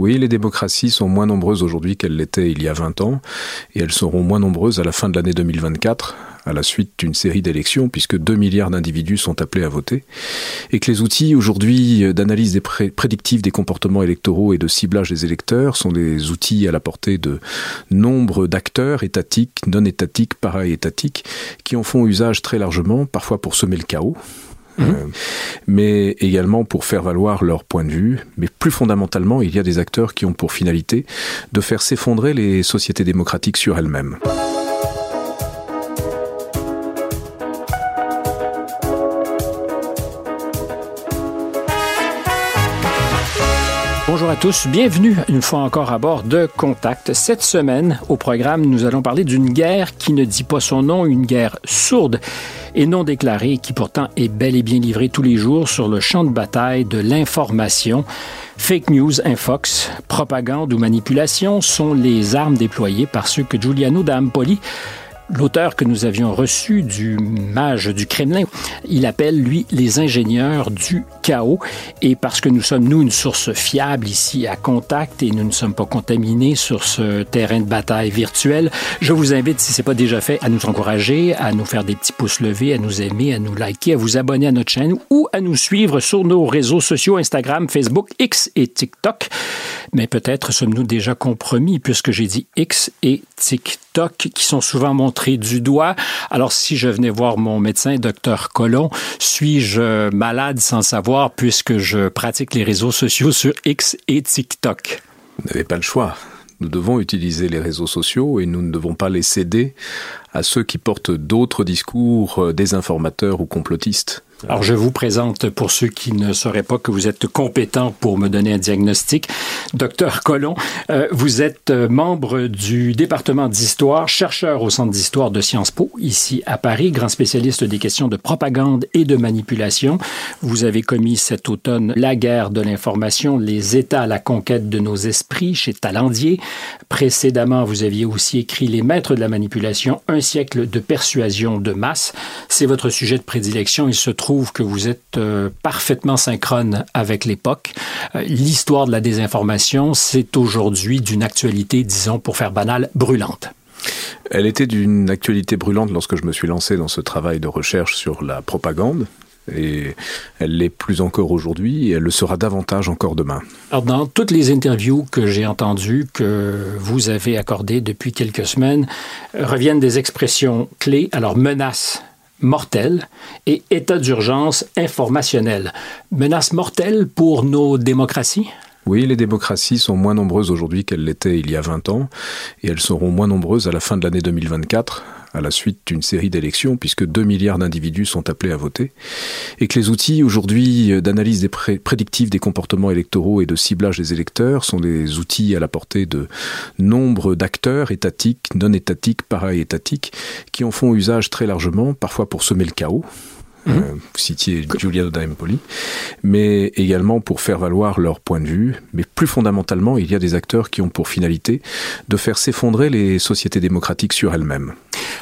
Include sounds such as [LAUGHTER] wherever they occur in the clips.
Oui, les démocraties sont moins nombreuses aujourd'hui qu'elles l'étaient il y a 20 ans, et elles seront moins nombreuses à la fin de l'année 2024, à la suite d'une série d'élections, puisque 2 milliards d'individus sont appelés à voter, et que les outils aujourd'hui d'analyse des prédictifs des comportements électoraux et de ciblage des électeurs sont des outils à la portée de nombre d'acteurs étatiques, non étatiques, para-étatiques, qui en font usage très largement, parfois pour semer le chaos, euh, mais également pour faire valoir leur point de vue. Mais plus fondamentalement, il y a des acteurs qui ont pour finalité de faire s'effondrer les sociétés démocratiques sur elles-mêmes. Bonjour à tous, bienvenue une fois encore à bord de Contact. Cette semaine, au programme, nous allons parler d'une guerre qui ne dit pas son nom, une guerre sourde et non déclarée qui pourtant est bel et bien livrée tous les jours sur le champ de bataille de l'information. Fake news, infox, propagande ou manipulation sont les armes déployées par ceux que Giuliano D'Ampoli l'auteur que nous avions reçu du mage du Kremlin, il appelle, lui, les ingénieurs du chaos. Et parce que nous sommes, nous, une source fiable ici à Contact et nous ne sommes pas contaminés sur ce terrain de bataille virtuel, je vous invite, si ce n'est pas déjà fait, à nous encourager, à nous faire des petits pouces levés, à nous aimer, à nous liker, à vous abonner à notre chaîne ou à nous suivre sur nos réseaux sociaux Instagram, Facebook, X et TikTok. Mais peut-être sommes-nous déjà compromis puisque j'ai dit X et TikTok qui sont souvent montrés du doigt. Alors si je venais voir mon médecin, docteur Colomb, suis-je malade sans savoir puisque je pratique les réseaux sociaux sur X et TikTok? Vous n'avez pas le choix. Nous devons utiliser les réseaux sociaux et nous ne devons pas les céder à ceux qui portent d'autres discours euh, désinformateurs ou complotistes. Alors, je vous présente, pour ceux qui ne sauraient pas que vous êtes compétent pour me donner un diagnostic, docteur Colomb, euh, vous êtes euh, membre du département d'histoire, chercheur au Centre d'histoire de Sciences Po, ici à Paris, grand spécialiste des questions de propagande et de manipulation. Vous avez commis cet automne La guerre de l'information, les États à la conquête de nos esprits chez Talandier. Précédemment, vous aviez aussi écrit Les maîtres de la manipulation, un siècle de persuasion de masse. C'est votre sujet de prédilection. Il se trouve que vous êtes euh, parfaitement synchrone avec l'époque. Euh, l'histoire de la désinformation, c'est aujourd'hui d'une actualité, disons, pour faire banal, brûlante. Elle était d'une actualité brûlante lorsque je me suis lancé dans ce travail de recherche sur la propagande, et elle l'est plus encore aujourd'hui et elle le sera davantage encore demain. Alors, dans toutes les interviews que j'ai entendues, que vous avez accordées depuis quelques semaines, reviennent des expressions clés. Alors, menace, mortelle et état d'urgence informationnel. Menace mortelle pour nos démocraties? Oui, les démocraties sont moins nombreuses aujourd'hui qu'elles l'étaient il y a 20 ans, et elles seront moins nombreuses à la fin de l'année 2024, à la suite d'une série d'élections, puisque 2 milliards d'individus sont appelés à voter, et que les outils aujourd'hui d'analyse des prédictifs des comportements électoraux et de ciblage des électeurs sont des outils à la portée de nombre d'acteurs étatiques, non étatiques, para-étatiques, qui en font usage très largement, parfois pour semer le chaos, vous mhm. euh, citiez Giuliano D'Empoli, mais également pour faire valoir leur point de vue. Mais plus fondamentalement, il y a des acteurs qui ont pour finalité de faire s'effondrer les sociétés démocratiques sur elles-mêmes.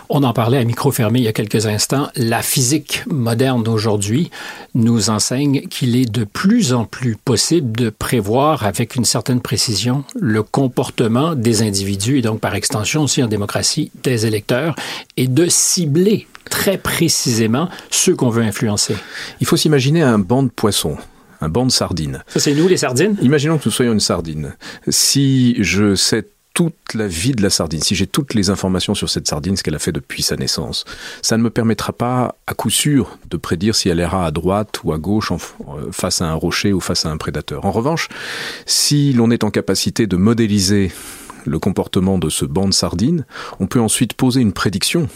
On en parlait à micro fermé il y a quelques instants. La physique moderne d'aujourd'hui nous enseigne qu'il est de plus en plus possible de prévoir avec une certaine précision le comportement des individus et donc par extension aussi en démocratie des électeurs et de cibler très précisément ceux qu'on veut influencer. Il faut s'imaginer un banc de poissons un banc de sardines. Ça, c'est nous, les sardines? Imaginons que nous soyons une sardine. Si je sais toute la vie de la sardine, si j'ai toutes les informations sur cette sardine, ce qu'elle a fait depuis sa naissance, ça ne me permettra pas à coup sûr de prédire si elle ira à droite ou à gauche en, face à un rocher ou face à un prédateur. En revanche, si l'on est en capacité de modéliser le comportement de ce banc de sardines, on peut ensuite poser une prédiction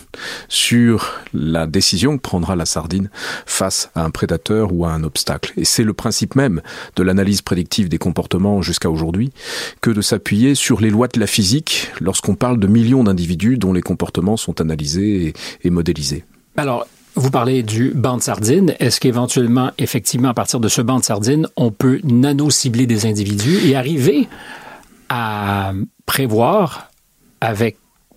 sur la décision que prendra la sardine face à un prédateur ou à un obstacle. Et c'est le principe même de l'analyse prédictive des comportements jusqu'à aujourd'hui que de s'appuyer sur les lois de la physique lorsqu'on parle de millions d'individus dont les comportements sont analysés et, modélisés. Alors, vous parlez du banc de sardines. Est-ce qu'éventuellement, effectivement, à partir de ce banc de sardines, on peut nano-cibler des individus et arriver à prévoir avec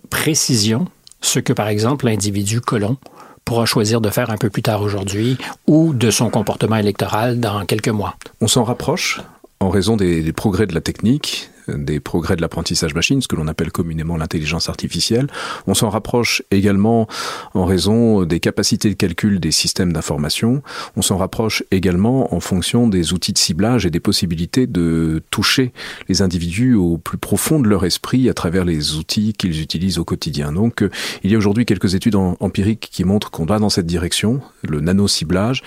précision ce que, par exemple, l'individu colon pourra choisir de faire un peu plus tard aujourd'hui ou de son comportement électoral dans quelques mois. On s'en rapproche en raison des, progrès de la technique, des progrès de l'apprentissage machine, ce que l'on appelle communément l'intelligence artificielle. On s'en rapproche également en raison des capacités de calcul des systèmes d'information. On s'en rapproche également en fonction des outils de ciblage et des possibilités de toucher les individus au plus profond de leur esprit à travers les outils qu'ils utilisent au quotidien. Donc, euh, il y a aujourd'hui quelques études empiriques qui montrent qu'on va dans cette direction, le nano-ciblage,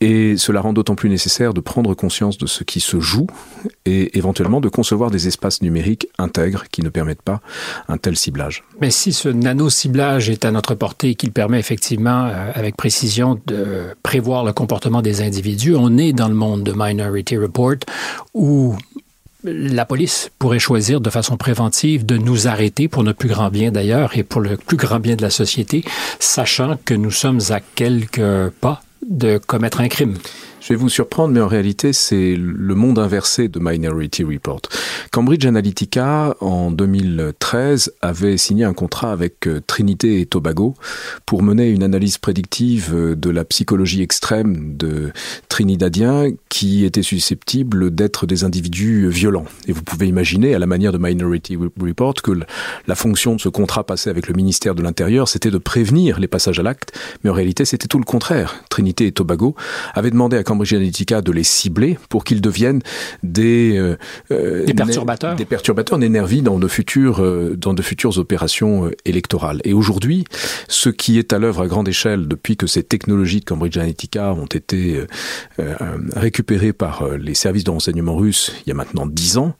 et cela rend d'autant plus nécessaire de prendre conscience de ce qui se joue et éventuellement de concevoir des espaces numériques intègres qui ne permettent pas un tel ciblage. Mais si ce nano-ciblage est à notre portée et qu'il permet effectivement euh, avec précision de prévoir le comportement des individus, on est dans le monde de Minority Report où la police pourrait choisir de façon préventive de nous arrêter pour notre plus grand bien d'ailleurs et pour le plus grand bien de la société, sachant que nous sommes à quelques pas de commettre un crime. Je vais vous surprendre, mais en réalité, c'est le monde inversé de Minority Report. Cambridge Analytica, en 2013, avait signé un contrat avec euh, Trinité et Tobago pour mener une analyse prédictive euh, de la psychologie extrême de Trinidadiens qui étaient susceptibles d'être des individus violents. Et vous pouvez imaginer, à la manière de Minority Report, que la fonction de ce contrat passé avec le ministère de l'Intérieur, c'était de prévenir les passages à l'acte, mais en réalité, c'était tout le contraire. Trinité et Tobago avaient demandé à Cambridge Analytica de les cibler pour qu'ils deviennent des, euh, euh, des perturbateurs, des perturbateurs, des nervis dans de futures euh, dans de futures opérations électorales. Et aujourd'hui, ce qui est à l'œuvre à grande échelle depuis que ces technologies de Cambridge Analytica ont été récupérées par les services de renseignement russes il y a maintenant dix ans,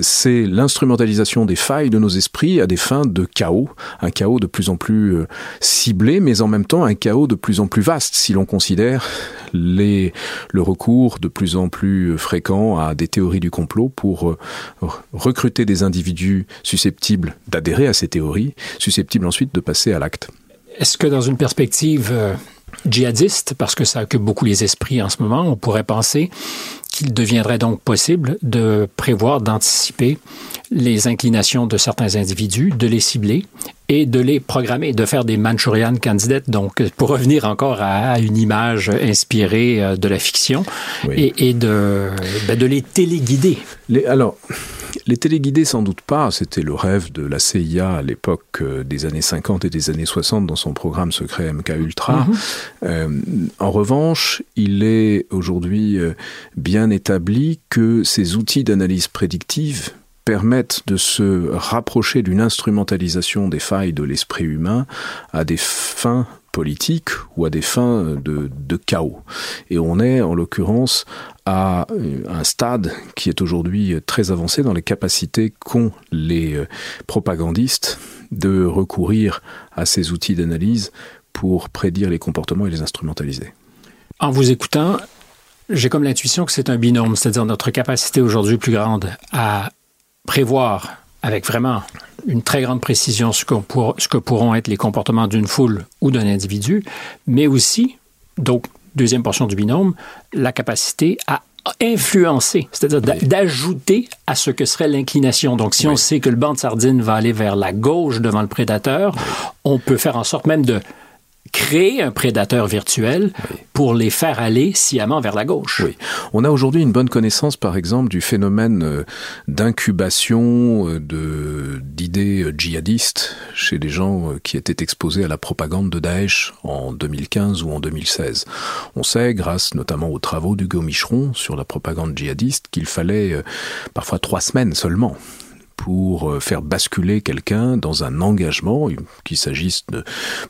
c'est l'instrumentalisation des failles de nos esprits à des fins de chaos, un chaos de plus en plus ciblé, mais en même temps un chaos de plus en plus vaste si l'on considère les, le recours de plus en plus fréquent à des théories du complot pour euh, recruter des individus susceptibles d'adhérer à ces théories, susceptibles ensuite de passer à l'acte. Est-ce que dans une perspective euh, djihadiste, parce que ça occupe beaucoup les esprits en ce moment, on pourrait penser qu'il deviendrait donc possible de prévoir, d'anticiper les inclinations de certains individus, de les cibler et de les programmer, de faire des Manchurian candidates. Donc, pour revenir encore à, une image inspirée euh, de la fiction et, de, ben, de les téléguider. Les, alors, les téléguider, sans doute pas. C'était le rêve de la CIA à l'époque euh, des années 50 et des années 60 dans son programme secret MK Ultra. Mhm. Euh, en revanche, il est aujourd'hui bien établi que ces outils d'analyse prédictive permettent de se rapprocher d'une instrumentalisation des failles de l'esprit humain à des fins politiques ou à des fins de, chaos. Et on est en l'occurrence à un stade qui est aujourd'hui très avancé dans les capacités qu'ont les propagandistes de recourir à ces outils d'analyse pour prédire les comportements et les instrumentaliser. En vous écoutant, j'ai comme l'intuition que c'est un binôme, c'est-à-dire notre capacité aujourd'hui plus grande à prévoir avec vraiment une très grande précision ce, ce que pourront être les comportements d'une foule ou d'un individu, mais aussi, donc, deuxième portion du binôme, la capacité à influencer, c'est-à-dire d'ajouter à ce que serait l'inclination. Donc, si on sait que le banc de sardines va aller vers la gauche devant le prédateur, on peut faire en sorte même de créer un prédateur virtuel pour les faire aller sciemment vers la gauche. Oui. On a aujourd'hui une bonne connaissance, par exemple, du phénomène euh, d'incubation euh, de, d'idées euh, djihadistes chez des gens qui étaient exposés à la propagande de Daesh en 2015 ou en 2016. On sait, grâce notamment aux travaux d'Hugo Micheron sur la propagande djihadiste, qu'il fallait parfois trois semaines seulement pour euh, faire basculer quelqu'un dans un engagement, qu'il s'agisse de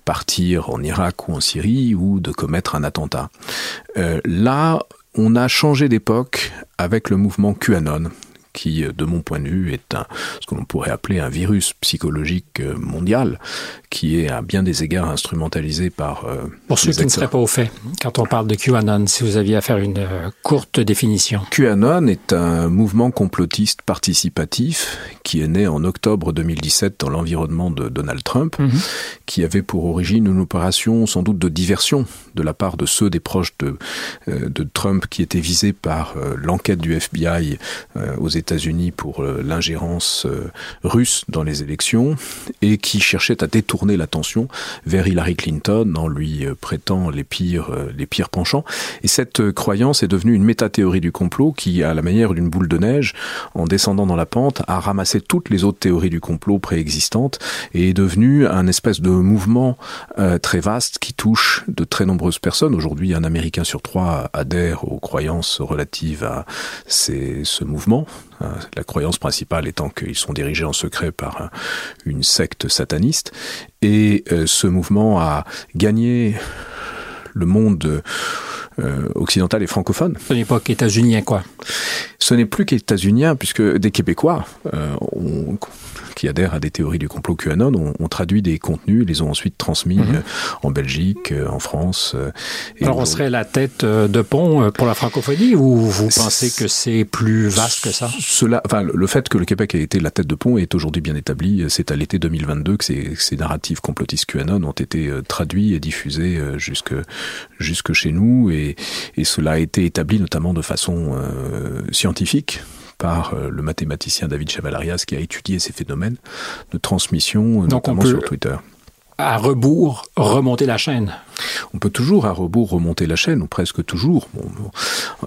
partir en Irak ou en Syrie ou de commettre un attentat. Euh, là, on a changé d'époque avec le mouvement QAnon qui, de mon point de vue, est un, ce que l'on pourrait appeler un virus psychologique euh, mondial, qui est à bien des égards instrumentalisé par... Euh, Pour ceux qui ne seraient pas au fait, quand on parle de QAnon, si vous aviez à faire une euh, courte définition. QAnon est un mouvement complotiste participatif qui est né en octobre 2017 dans l'environnement de Donald Trump, mm -hmm. qui avait pour origine une opération sans doute de diversion de la part de ceux des proches de, de Trump qui étaient visés par l'enquête du FBI aux États États-Unis pour euh, l'ingérence euh, russe dans les élections et qui cherchait à détourner l'attention vers Hillary Clinton en lui euh, prêtant les pires, les pires penchants. Et cette croyance est devenue une métathéorie du complot qui, à la manière d'une boule de neige, en descendant dans la pente, a ramassé toutes les autres théories du complot préexistantes et est devenue un espèce de mouvement très vaste qui touche de très nombreuses personnes. Aujourd'hui, un Américain sur trois adhère aux croyances relatives à ces, ce mouvement. La croyance principale étant qu'ils sont dirigés en secret par une secte sataniste. Et euh, ce mouvement a gagné le monde euh, occidental et francophone. Ce n'est pas qu'états-unien, quoi. Ce n'est plus qu'états-unien, puisque des Québécois euh, ont qui adhèrent à des théories du complot QAnon ont, ont traduit des contenus, les ont ensuite transmis Mhm. mmh. euh, en Belgique, euh, en France. euh, et Alors, on serait la tête de pont pour la francophonie ou vous pensez que c'est plus vaste que ça? Cela, enfin, le fait que le Québec ait été la tête de pont est aujourd'hui bien établi. C'est à l'été 2022 que ces, ces narratifs complotistes QAnon ont été traduits et diffusés jusque, jusque chez nous et, et cela a été établi notamment de façon euh, scientifique par euh, le mathématicien David Chavalarias qui a étudié ces phénomènes de transmission, euh, on notamment peut, sur Twitter. À rebours, remonter la chaîne. On peut toujours à rebours remonter la chaîne, ou presque toujours. Bon, bon.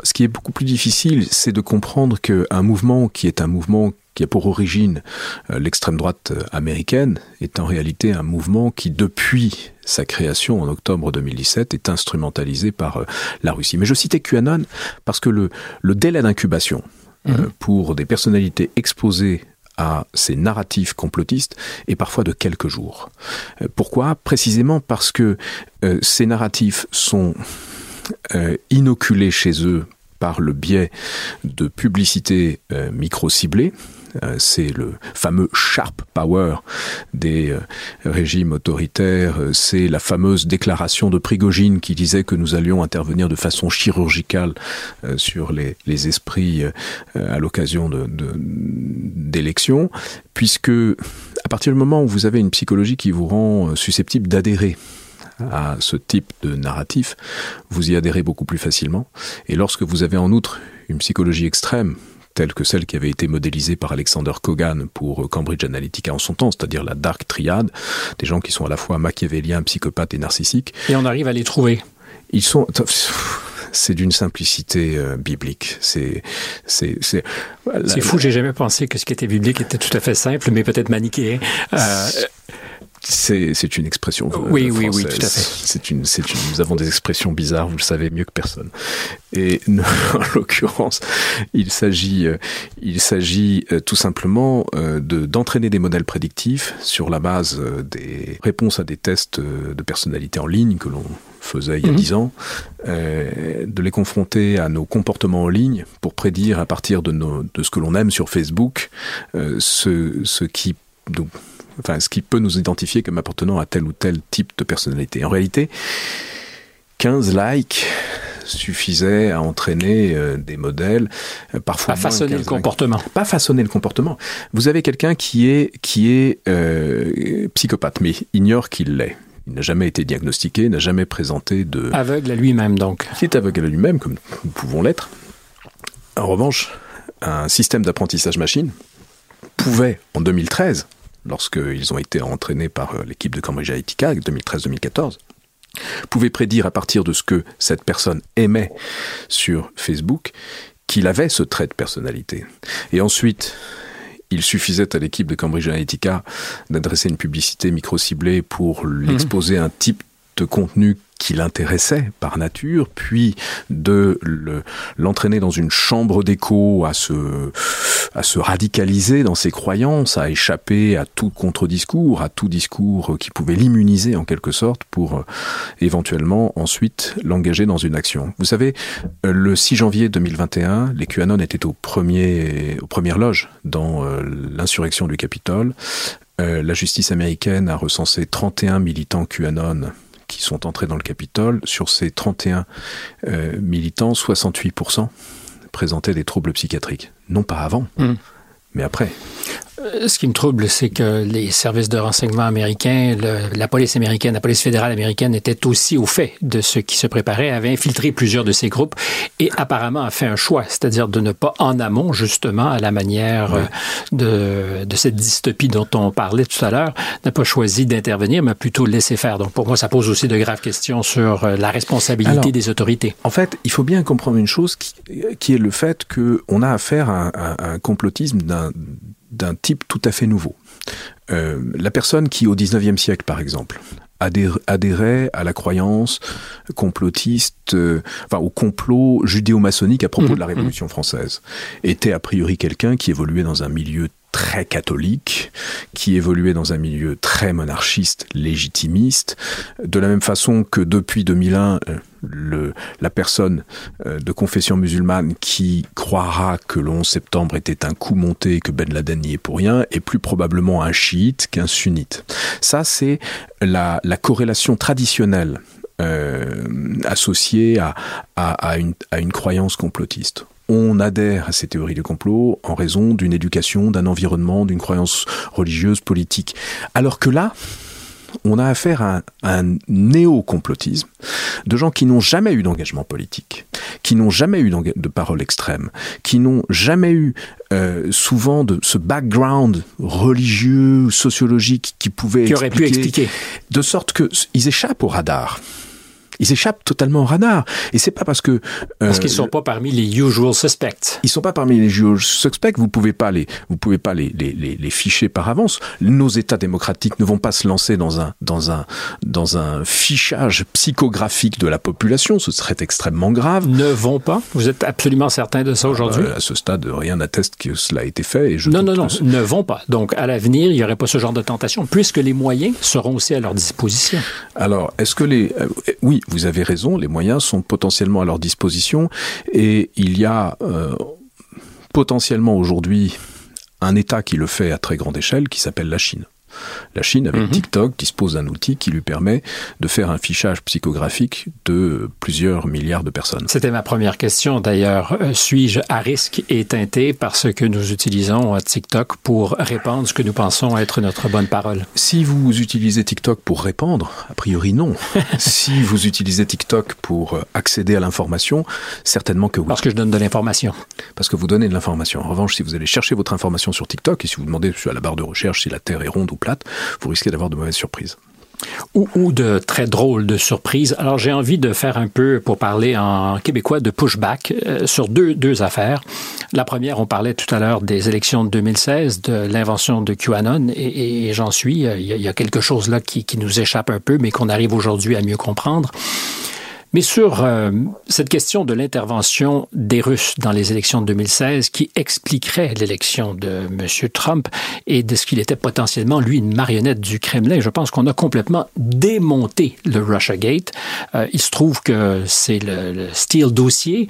Ce qui est beaucoup plus difficile, c'est de comprendre qu'un mouvement qui est un mouvement qui a pour origine euh, l'extrême droite américaine est en réalité un mouvement qui, depuis sa création en octobre 2017, est instrumentalisé par euh, la Russie. Mais je citais QAnon parce que le, le délai d'incubation mmh. pour des personnalités exposées à ces narratifs complotistes et parfois de quelques jours. Euh, Pourquoi? Précisément parce que euh, ces narratifs sont euh, inoculés chez eux par le biais de publicités euh, micro-ciblées. Euh, C'est le fameux sharp power des euh, régimes autoritaires. Euh, C'est la fameuse déclaration de Prigogine qui disait que nous allions intervenir de façon chirurgicale sur les, esprits à l'occasion d'élections, puisque à partir du moment où vous avez une psychologie qui vous rend susceptible d'adhérer à ce type de narratif, vous y adhérez beaucoup plus facilement. Et lorsque vous avez en outre une psychologie extrême, telle que celle qui avait été modélisée par Alexander Kogan pour Cambridge Analytica en son temps, c'est-à-dire la dark triade, des gens qui sont à la fois machiavéliens, psychopathes et narcissiques. Et on arrive à les trouver. Ils sont c'est d'une simplicité euh, biblique. C'est c'est c'est c'est fou. J'ai jamais pensé que ce qui était biblique était tout à fait simple, mais peut-être maniqué. Euh, c'est une expression. Oui, oui, oui, tout à fait. C'est une, c'est une, nous avons des expressions bizarres, vous le savez mieux que personne. Et [LAUGHS] en l'occurrence, il s'agit, il s'agit tout simplement de d'entraîner des modèles prédictifs sur la base des réponses à des tests de personnalité en ligne que l'on faisait il y a dix mmh. ans, euh, de les confronter à nos comportements en ligne pour prédire à partir de, nos, de ce que l'on aime sur Facebook euh, ce, ce qui donc, enfin, ce qui peut nous identifier comme appartenant à tel ou tel type de personnalité. En réalité, 15 likes suffisait à entraîner euh, des modèles euh, parfois pas façonner le comportement. Pas façonner le comportement. Vous avez quelqu'un qui est qui est euh, psychopathe mais ignore qu'il l'est. Il n'a jamais été diagnostiqué n'a jamais présenté de aveugle à lui-même donc. Qui est aveugle à lui-même comme nous pouvons l'être. En revanche un système d'apprentissage machine pouvait en 2013 lorsqu'ils ont été entraînés par euh, l'équipe de Cambridge Analytica 2013-2014 pouvait prédire à partir de ce que cette personne aimait sur Facebook qu'il avait ce trait de personnalité. Et ensuite, il suffisait à l'équipe de Cambridge Analytica d'adresser une publicité micro-ciblée pour l'exposer mmh. un type de contenu qui l'intéressait par nature, puis de l'entraîner le, dans une chambre d'écho à se radicaliser dans ses croyances, à échapper à tout contre-discours, à tout discours qui pouvait l'immuniser en quelque sorte pour euh, éventuellement ensuite l'engager dans une action. Vous savez, euh, le 6 janvier 2021, les QAnon étaient aux premières loges dans euh, l'insurrection du Capitole. la justice américaine a recensé 31 militants QAnon qui sont entrés dans le Capitole. Sur ces 31 militants, 68% présentaient des troubles psychiatriques. Non pas avant, mm. mais après. Euh, ce qui me trouble, c'est que les services de renseignement américains, la police américaine, la police fédérale américaine étaient aussi au fait de ce qui se préparait, avaient infiltré plusieurs de ces groupes et apparemment a fait un choix, c'est-à-dire de ne pas en amont, justement, à la manière euh, de, cette dystopie dont on parlait tout à l'heure, n'a pas choisi d'intervenir, mais plutôt laisser faire. Donc pour moi, ça pose aussi de graves questions sur euh, la responsabilité des autorités. En fait, il faut bien comprendre une chose qui, est le fait qu'on a affaire à un complotisme d'un d'un type tout à fait nouveau. Euh, la personne qui, au XIXe siècle, par exemple, adhérait à la croyance complotiste, euh, enfin au complot judéo-maçonnique à propos mmh, de la mmh. Révolution française, était a priori quelqu'un qui évoluait dans un milieu très catholique, qui évoluait dans un milieu très monarchiste, légitimiste, de la même façon que depuis 2001, euh, la personne euh, de confession musulmane qui croira que le 11 septembre était un coup monté, que Ben Laden n'y est pour rien, est plus probablement un chiite qu'un sunnite. Ça, c'est la, la corrélation traditionnelle euh, associée à une croyance complotiste on adhère à ces théories du complot en raison d'une éducation, d'un environnement, d'une croyance religieuse, politique. Alors que là, on a affaire à un, néo-complotisme de gens qui n'ont jamais eu d'engagement politique, qui n'ont jamais eu de parole extrême, qui n'ont jamais eu euh, souvent de ce background religieux, sociologique qui pouvait qui aurait pu expliquer, de sorte qu'ils échappent au radar ils échappent totalement au radar. Et c'est pas parce que... Euh, parce qu'ils sont pas parmi les usual suspects. Ils sont pas parmi les usual suspects. Vous pouvez pas les, vous pouvez pas les, les, les, les ficher par avance. Nos États démocratiques ne vont pas se lancer dans un, dans un, dans un fichage psychographique de la population. Ce serait extrêmement grave. Ne vont pas? Vous êtes absolument certain de ça aujourd'hui? Euh, à ce stade, rien n'atteste que cela a été fait. Et je non, non, non, ne vont pas. Donc, à l'avenir, il n'y aurait pas ce genre de tentation, puisque les moyens seront aussi à leur disposition. Alors, est-ce que les, euh, oui, vous avez raison, les moyens sont potentiellement à leur disposition et il y a euh, potentiellement aujourd'hui un État qui le fait à très grande échelle qui s'appelle la Chine. La Chine, avec mhm. TikTok, dispose d'un outil qui lui permet de faire un fichage psychographique de plusieurs milliards de personnes. C'était ma première question d'ailleurs. Euh, suis-je à risque et teinté parce que nous utilisons TikTok pour répandre ce que nous pensons être notre bonne parole? Si vous utilisez TikTok pour répandre, a priori non. [LAUGHS] si vous utilisez TikTok pour euh, accéder à l'information, certainement que oui. Parce que je donne de l'information. Parce que vous donnez de l'information. En revanche, si vous allez chercher votre information sur TikTok et si vous demandez à la barre de recherche si la Terre est ronde ou plate, vous risquez d'avoir de mauvaises surprises. Ou, de très drôles de surprises. Alors j'ai envie de faire un peu, pour parler en québécois, de pushback euh, sur deux, deux affaires. La première, on parlait tout à l'heure des élections de 2016, de l'invention de QAnon, et, j'en suis. Il y, a, quelque chose là qui, qui nous échappe un peu, mais qu'on arrive aujourd'hui à mieux comprendre. Mais sur euh, cette question de l'intervention des Russes dans les élections de 2016 qui expliquerait l'élection de M. Trump et de ce qu'il était potentiellement, lui, une marionnette du Kremlin, je pense qu'on a complètement démonté le Russiagate. Euh, il se trouve que c'est le, le dossier.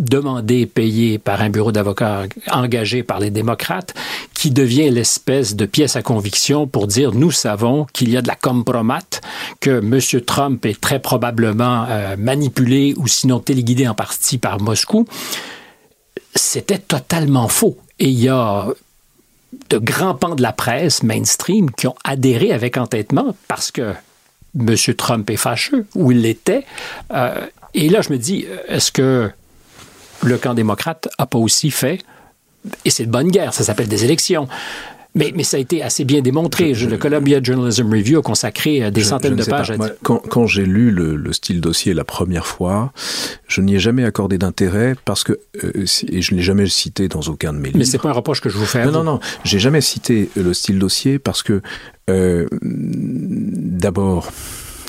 Demandé, payé par un bureau d'avocats engagé par les démocrates, qui devient l'espèce de pièce à conviction pour dire nous savons qu'il y a de la compromate, que M. Trump est très probablement euh, manipulé ou sinon téléguidé en partie par Moscou. C'était totalement faux. Et il y a de grands pans de la presse mainstream qui ont adhéré avec entêtement parce que M. Trump est fâcheux, ou il l'était. Euh, et là, je me dis, est-ce que le camp démocrate n'a pas aussi fait, et c'est de bonne guerre, ça s'appelle des élections. Mais, mais, ça a été assez bien démontré. le Columbia Journalism Review a consacré euh, des centaines de pages à Moi, quand, quand j'ai lu le, le, style dossier la première fois, je n'y ai jamais accordé d'intérêt parce que, euh, et je ne l'ai jamais cité dans aucun de mes livres. Mais c'est pas un reproche que je vous fais. Non, non, non. J'ai jamais cité le style dossier parce que, euh, d'abord,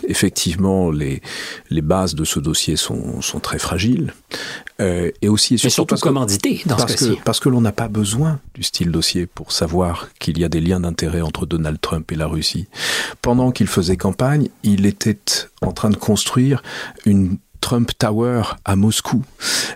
effectivement, les, les bases de ce dossier sont, sont très fragiles. Euh, et aussi et surtout, surtout parce commandité dans parce ce que, Parce que l'on n'a pas besoin du style dossier pour savoir qu'il y a des liens d'intérêt entre Donald Trump et la Russie. Pendant qu'il faisait campagne, il était en train de construire une Trump Tower à Moscou.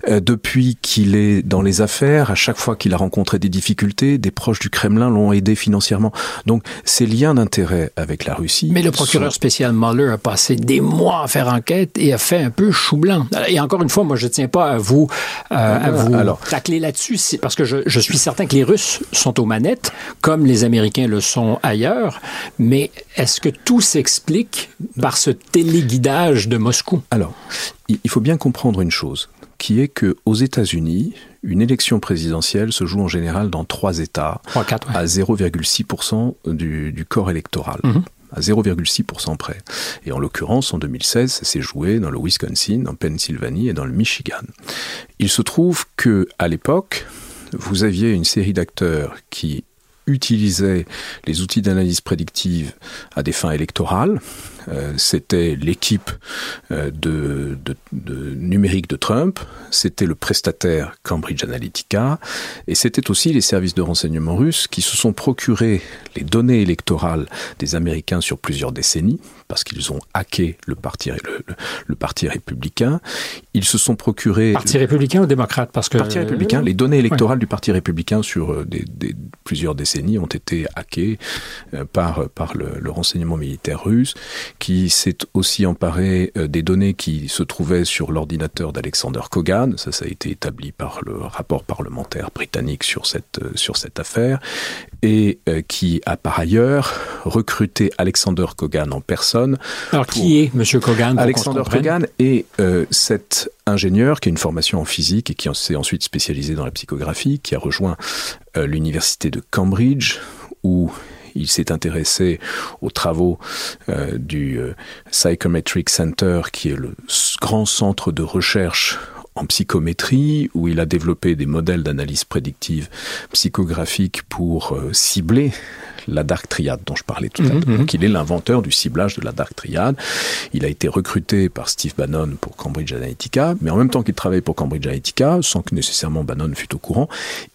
Euh, depuis qu'il est dans les affaires, à chaque fois qu'il a rencontré des difficultés, des proches du Kremlin l'ont aidé financièrement. Donc ces liens d'intérêt avec la Russie. Mais le procureur spécial Mueller a passé des mois à faire enquête et a fait un peu chou blanc. Et encore une fois, moi je ne tiens pas à vous, euh, à vous Alors, tacler là-dessus, parce que je, je suis certain que les Russes sont aux manettes, comme les Américains le sont ailleurs. Mais est-ce que tout s'explique par ce téléguidage de Moscou? Alors, il faut bien comprendre une chose, qui est que aux États-Unis, une élection présidentielle se joue en général dans trois États, à 0,6% du, corps électoral. Mhm. à 0,6% près. Et en l'occurrence, en 2016, ça s'est joué dans le Wisconsin, en Pennsylvanie et dans le Michigan. Il se trouve que, à l'époque, vous aviez une série d'acteurs qui utilisaient les outils d'analyse prédictive à des fins électorales, euh, c'était l'équipe euh, de, numérique de Trump, c'était le prestataire Cambridge Analytica, et c'était aussi les services de renseignement russes qui se sont procurés les données électorales des Américains sur plusieurs décennies, parce qu'ils ont hacké le parti, le, parti républicain. Ils se sont procurés... Parti républicain ou démocrate? Parce que... Parti républicain. Les données électorales du parti républicain sur euh, des, plusieurs décennies ont été hackées par, par le, le renseignement militaire russe qui s'est aussi emparé euh, des données qui se trouvaient sur l'ordinateur d'Alexander Kogan. Ça, ça a été établi par le rapport parlementaire britannique sur cette, euh, sur cette affaire. Et euh, qui a par ailleurs recruté Alexander Kogan en personne. Alors, qui est M. Kogan Alexander Kogan est cet ingénieur qui a une formation en physique et qui s'est ensuite spécialisé dans la psychographie, qui a rejoint l'université de Cambridge, où il s'est intéressé aux travaux euh, du euh, Psychometric Center, qui est le grand centre de recherche en psychométrie, où il a développé des modèles d'analyse prédictive psychographique pour euh, cibler la Dark Triad dont je parlais tout à l'heure. Mhm, mhm. Donc il est l'inventeur du ciblage de la Dark Triad. Il a été recruté par Steve Bannon pour Cambridge Analytica, mais en même temps qu'il travaillait pour Cambridge Analytica, sans que nécessairement Bannon fût au courant,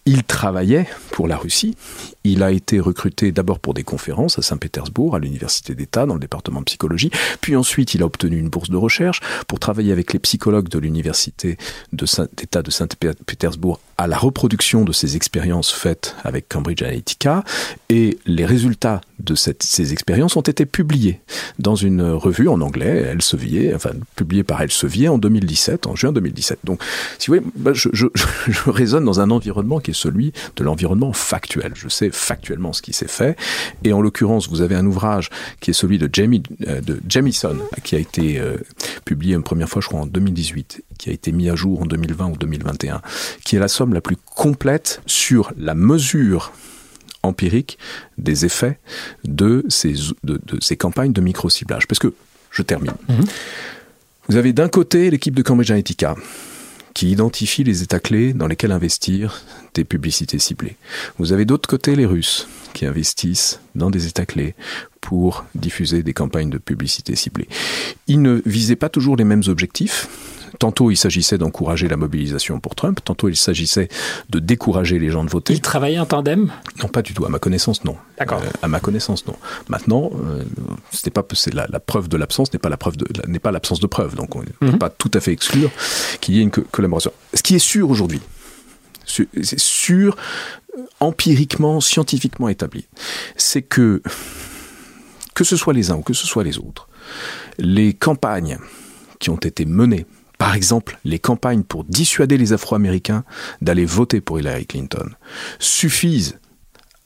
il travaillait pour la Russie. Il a été recruté d'abord pour des conférences à Saint-Pétersbourg, à l'Université d'État, dans le département de psychologie, puis ensuite il a obtenu une bourse de recherche pour travailler avec les psychologues de l'Université d'État de Saint-Pétersbourg à la reproduction de ces expériences faites avec Cambridge Analytica et les résultats de ces expériences ont été publiés dans une revue en anglais, Elsevier, enfin publiée par Elsevier en 2017, en juin 2017. Donc, si vous voyez, bah, je, [LAUGHS] je, raisonne dans un environnement qui est celui de l'environnement factuel. Je sais factuellement ce qui s'est fait, et en l'occurrence, vous avez un ouvrage qui est celui de, Jamie, euh, de Jamison, qui a été euh, publié une première fois, je crois, en 2018, qui a été mis à jour en 2020 ou 2021, qui est la somme la plus complète sur la mesure empirique des effets de ces, de, ces campagnes de micro-ciblage. Parce que, je termine. Mhm. Vous avez d'un côté l'équipe de Cambridge Analytica, qui identifie les états clés dans lesquels investir des publicités ciblées. Vous avez d'autre côté les Russes, qui investissent dans des états clés pour diffuser des campagnes de publicité ciblées. Ils ne visaient pas toujours les mêmes objectifs. Tantôt il s'agissait d'encourager la mobilisation pour Trump, tantôt il s'agissait de décourager les gens de voter. Ils travaillaient en tandem? Non, pas du tout. À ma connaissance, non. D'accord. Euh, à ma connaissance, non. Maintenant, euh, c'était pas, c'est la, preuve de l'absence n'est pas la preuve n'est pas l'absence de preuve. Donc on ne peut mhm. pas tout à fait exclure qu'il y ait une collaboration. Ce qui est sûr aujourd'hui, c'est sûr, empiriquement, scientifiquement établi, c'est que que ce soit les uns ou que ce soit les autres, les campagnes qui ont été menées par exemple, les campagnes pour dissuader les Afro-Américains d'aller voter pour Hillary Clinton suffisent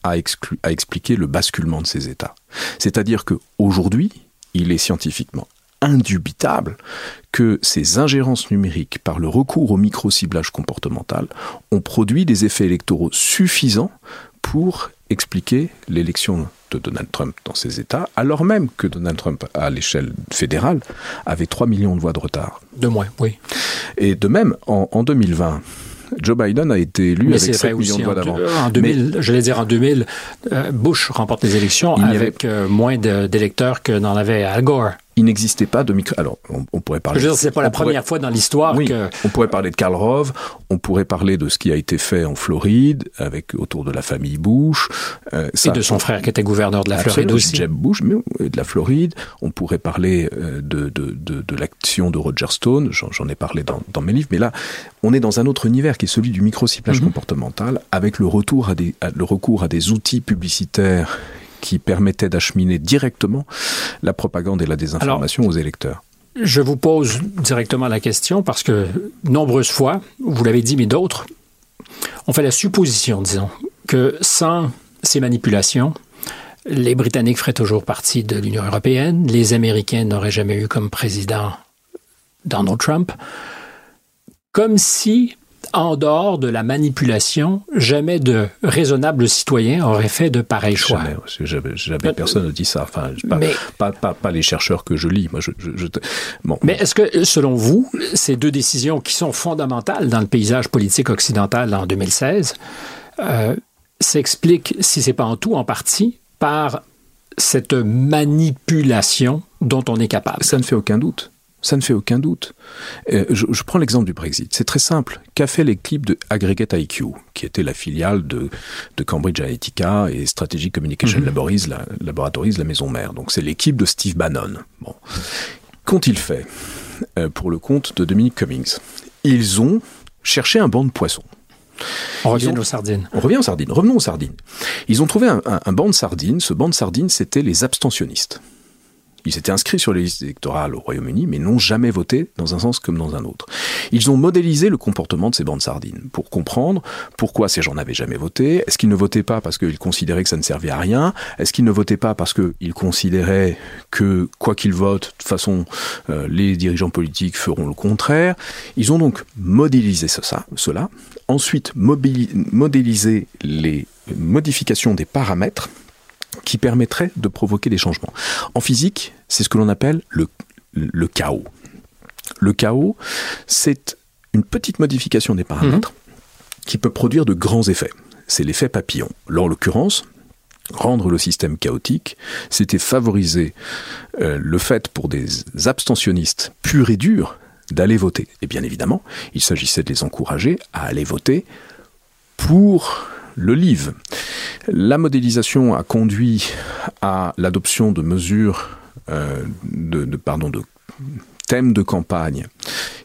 à, expliquer le basculement de ces États. C'est-à-dire qu'aujourd'hui, il est scientifiquement indubitable que ces ingérences numériques par le recours au micro-ciblage comportemental ont produit des effets électoraux suffisants pour expliquer l'élection de Donald Trump dans ces États, alors même que Donald Trump, à l'échelle fédérale, avait 3 millions de voix de retard. De moins, oui. Et de même, en, 2020, Joe Biden a été élu avec 7 millions de voix d'avance. En 2000, je vais dire en 2000, euh, Bush remporte les élections avec euh, moins d'électeurs que n'en avait Al Gore il n'existait pas de micro. Alors, on, pourrait parler. Je veux dire, c'est pas la première fois dans l'histoire oui, que. On pourrait parler de Karl Rove, on pourrait parler de ce qui a été fait en Floride, avec autour de la famille Bush. Euh, ça, et de son frère qui était gouverneur de la Floride aussi. Jeb Bush, mais de la Floride. On pourrait parler euh, de, de, de, de l'action de Roger Stone, j'en ai parlé dans, dans, mes livres, mais là, on est dans un autre univers qui est celui du micro-ciblage mm-hmm. comportemental, avec le, retour à des, à, le recours à des outils publicitaires qui permettait d'acheminer directement la propagande et la désinformation aux électeurs. Je vous pose directement la question parce que nombreuses fois, vous l'avez dit, mais d'autres, on fait la supposition, disons, que sans ces manipulations, les Britanniques feraient toujours partie de l'Union européenne, les Américains n'auraient jamais eu comme président Donald Trump, comme si en dehors de la manipulation, jamais de raisonnable citoyen aurait fait de pareils choix. Jamais, jamais, personne ne dit ça. Enfin, pas, pas, pas, les chercheurs que je lis. Moi, je, bon. Mais est-ce que, selon vous, ces deux décisions qui sont fondamentales dans le paysage politique occidental en 2016 euh, s'expliquent, si c'est pas en tout, en partie, par cette manipulation dont on est capable? Ça ne fait aucun doute. Ça ne fait aucun doute. Euh, je, je, prends l'exemple du Brexit. C'est très simple. Qu'a fait l'équipe de Aggregate IQ, qui était la filiale de, de Cambridge Analytica et Strategic Communication mm -hmm. la, Laboratories, la maison mère. Donc c'est l'équipe de Steve Bannon. Bon. Qu'ont-ils fait euh, pour le compte de Dominic Cummings? Ils ont cherché un banc de poissons. On revient ont, aux sardines. On revient aux sardines. Revenons aux sardines. Ils ont trouvé un, un, un banc de sardines. Ce banc de sardines, c'était les abstentionnistes. Ils s'étaient inscrits sur les listes électorales au Royaume-Uni, mais n'ont jamais voté dans un sens comme dans un autre. Ils ont modélisé le comportement de ces bandes sardines pour comprendre pourquoi ces gens n'avaient jamais voté. Est-ce qu'ils ne votaient pas parce qu'ils considéraient que ça ne servait à rien? Est-ce qu'ils ne votaient pas parce qu'ils considéraient que quoi qu'ils votent, de toute façon, euh, les dirigeants politiques feront le contraire? Ils ont donc modélisé cela. Ensuite, modélisé les modifications des paramètres qui permettrait de provoquer des changements. En physique, c'est ce que l'on appelle le, le, chaos. Le chaos, c'est une petite modification des paramètres mmh. qui peut produire de grands effets. C'est l'effet papillon. Là, en l'occurrence, rendre le système chaotique, c'était favoriser euh, le fait pour des abstentionnistes purs et durs d'aller voter. Et bien évidemment, il s'agissait de les encourager à aller voter pour le livre. La modélisation a conduit à l'adoption de mesures euh, de, de, pardon, de thèmes de campagne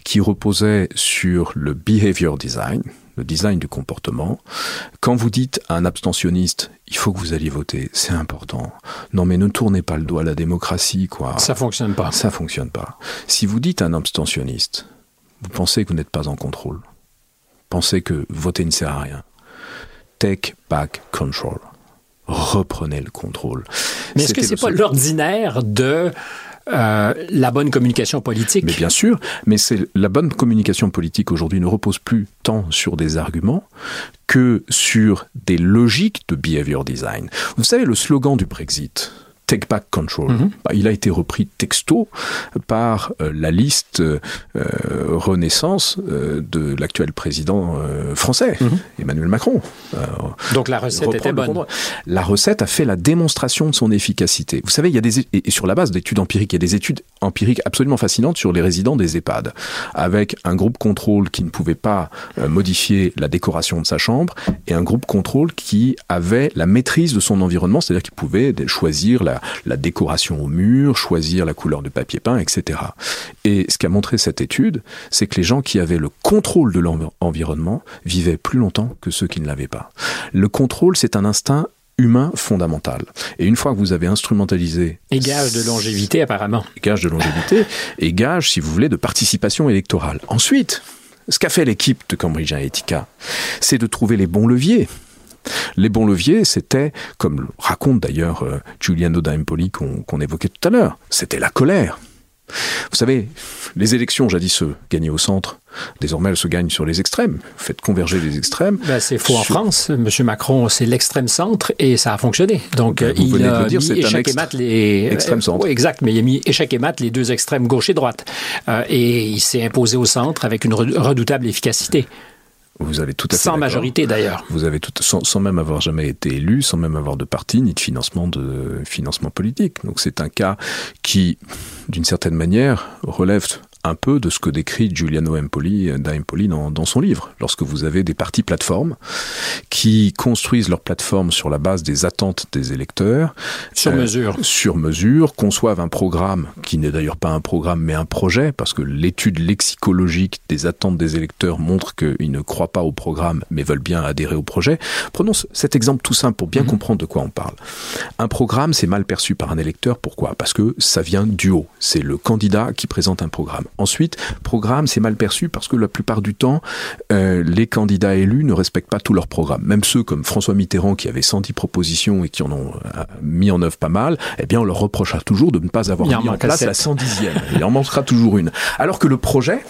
qui reposaient sur le behavior design, le design du comportement. Quand vous dites à un abstentionniste, il faut que vous alliez voter, c'est important. Non, mais ne tournez pas le doigt à la démocratie, quoi. Ça fonctionne pas. Ça fonctionne pas. Si vous dites à un abstentionniste, vous pensez que vous n'êtes pas en contrôle. Pensez que voter ne sert à rien take back control. Reprenez le contrôle. Mais est-ce que c'est pas l'ordinaire de euh, la bonne communication politique? Mais bien sûr, mais c'est la bonne communication politique aujourd'hui ne repose plus tant sur des arguments que sur des logiques de behavior design. Vous savez, le slogan du Brexit, Take Back Control. Mm -hmm. bah, il a été repris texto par euh, la liste euh, Renaissance euh, de l'actuel président euh, français, mm -hmm. Emmanuel Macron. Donc la recette était bonne. La recette a fait la démonstration de son efficacité. Vous savez, il y a des et sur la base d'études empiriques, il y a des études empiriques absolument fascinantes sur les résidents des EHPAD, avec un groupe contrôle qui ne pouvait pas modifier la décoration de sa chambre et un groupe contrôle qui avait la maîtrise de son environnement, c'est-à-dire qu'il pouvait choisir la, la, décoration au mur, choisir la couleur de papier peint, etc. Et ce qu'a montré cette étude, c'est que les gens qui avaient le contrôle de l'environnement vivaient plus longtemps que ceux qui ne l'avaient pas. Le contrôle, c'est un instinct humain fondamental. Et une fois que vous avez instrumentalisé... Et gage de longévité, apparemment. Gage de longévité, et gage, si vous voulez, de participation électorale. Ensuite, ce qu'a fait l'équipe de Cambridge Analytica, c'est de trouver les bons leviers. Les bons leviers, c'était, comme raconte d'ailleurs euh, Giuliano D'Empoli qu'on qu évoquait tout à l'heure, c'était la colère. Vous savez, les élections jadis se gagnaient au centre, désormais elles se gagnent sur les extrêmes. Faites converger les extrêmes. Ben, c'est faux sur... en France. Monsieur Macron, c'est l'extrême centre et ça a fonctionné. Donc ben, il a dire, mis échec et mat les extrême centre. Exact, mais il a mis échec et mat les deux extrêmes gauche et droite. Euh, et il s'est imposé au centre avec une redoutable efficacité. Vous avez tout à fait Sans majorité d'ailleurs. Vous avez tout, sans, sans même avoir jamais été élu, sans même avoir de parti ni de financement de financement politique. Donc c'est un cas qui, d'une certaine manière, relève un peu de ce que décrit Giuliano Empoli, Empoli dans, dans son livre. Lorsque vous avez des partis plateformes qui construisent leur plateforme sur la base des attentes des électeurs, Sur euh, mesure. sur mesure, conçoivent un programme qui n'est d'ailleurs pas un programme mais un projet, parce que l'étude lexicologique des attentes des électeurs montre qu'ils ne croient pas au programme mais veulent bien adhérer au projet. Prenons ce- cet exemple tout simple pour bien Mhm. comprendre de quoi on parle. Un programme, c'est mal perçu par un électeur. Pourquoi? Parce que ça vient du haut. C'est le candidat qui présente un programme. Ensuite, programme, c'est mal perçu parce que la plupart du temps, euh, les candidats élus ne respectent pas tout leur programme. Même ceux comme François Mitterrand qui avait 110 propositions et qui en ont euh, mis en œuvre pas mal, eh bien on leur reprochera toujours de ne pas avoir en mis en à place la 110e. Il en manquera toujours une. Alors que le projet,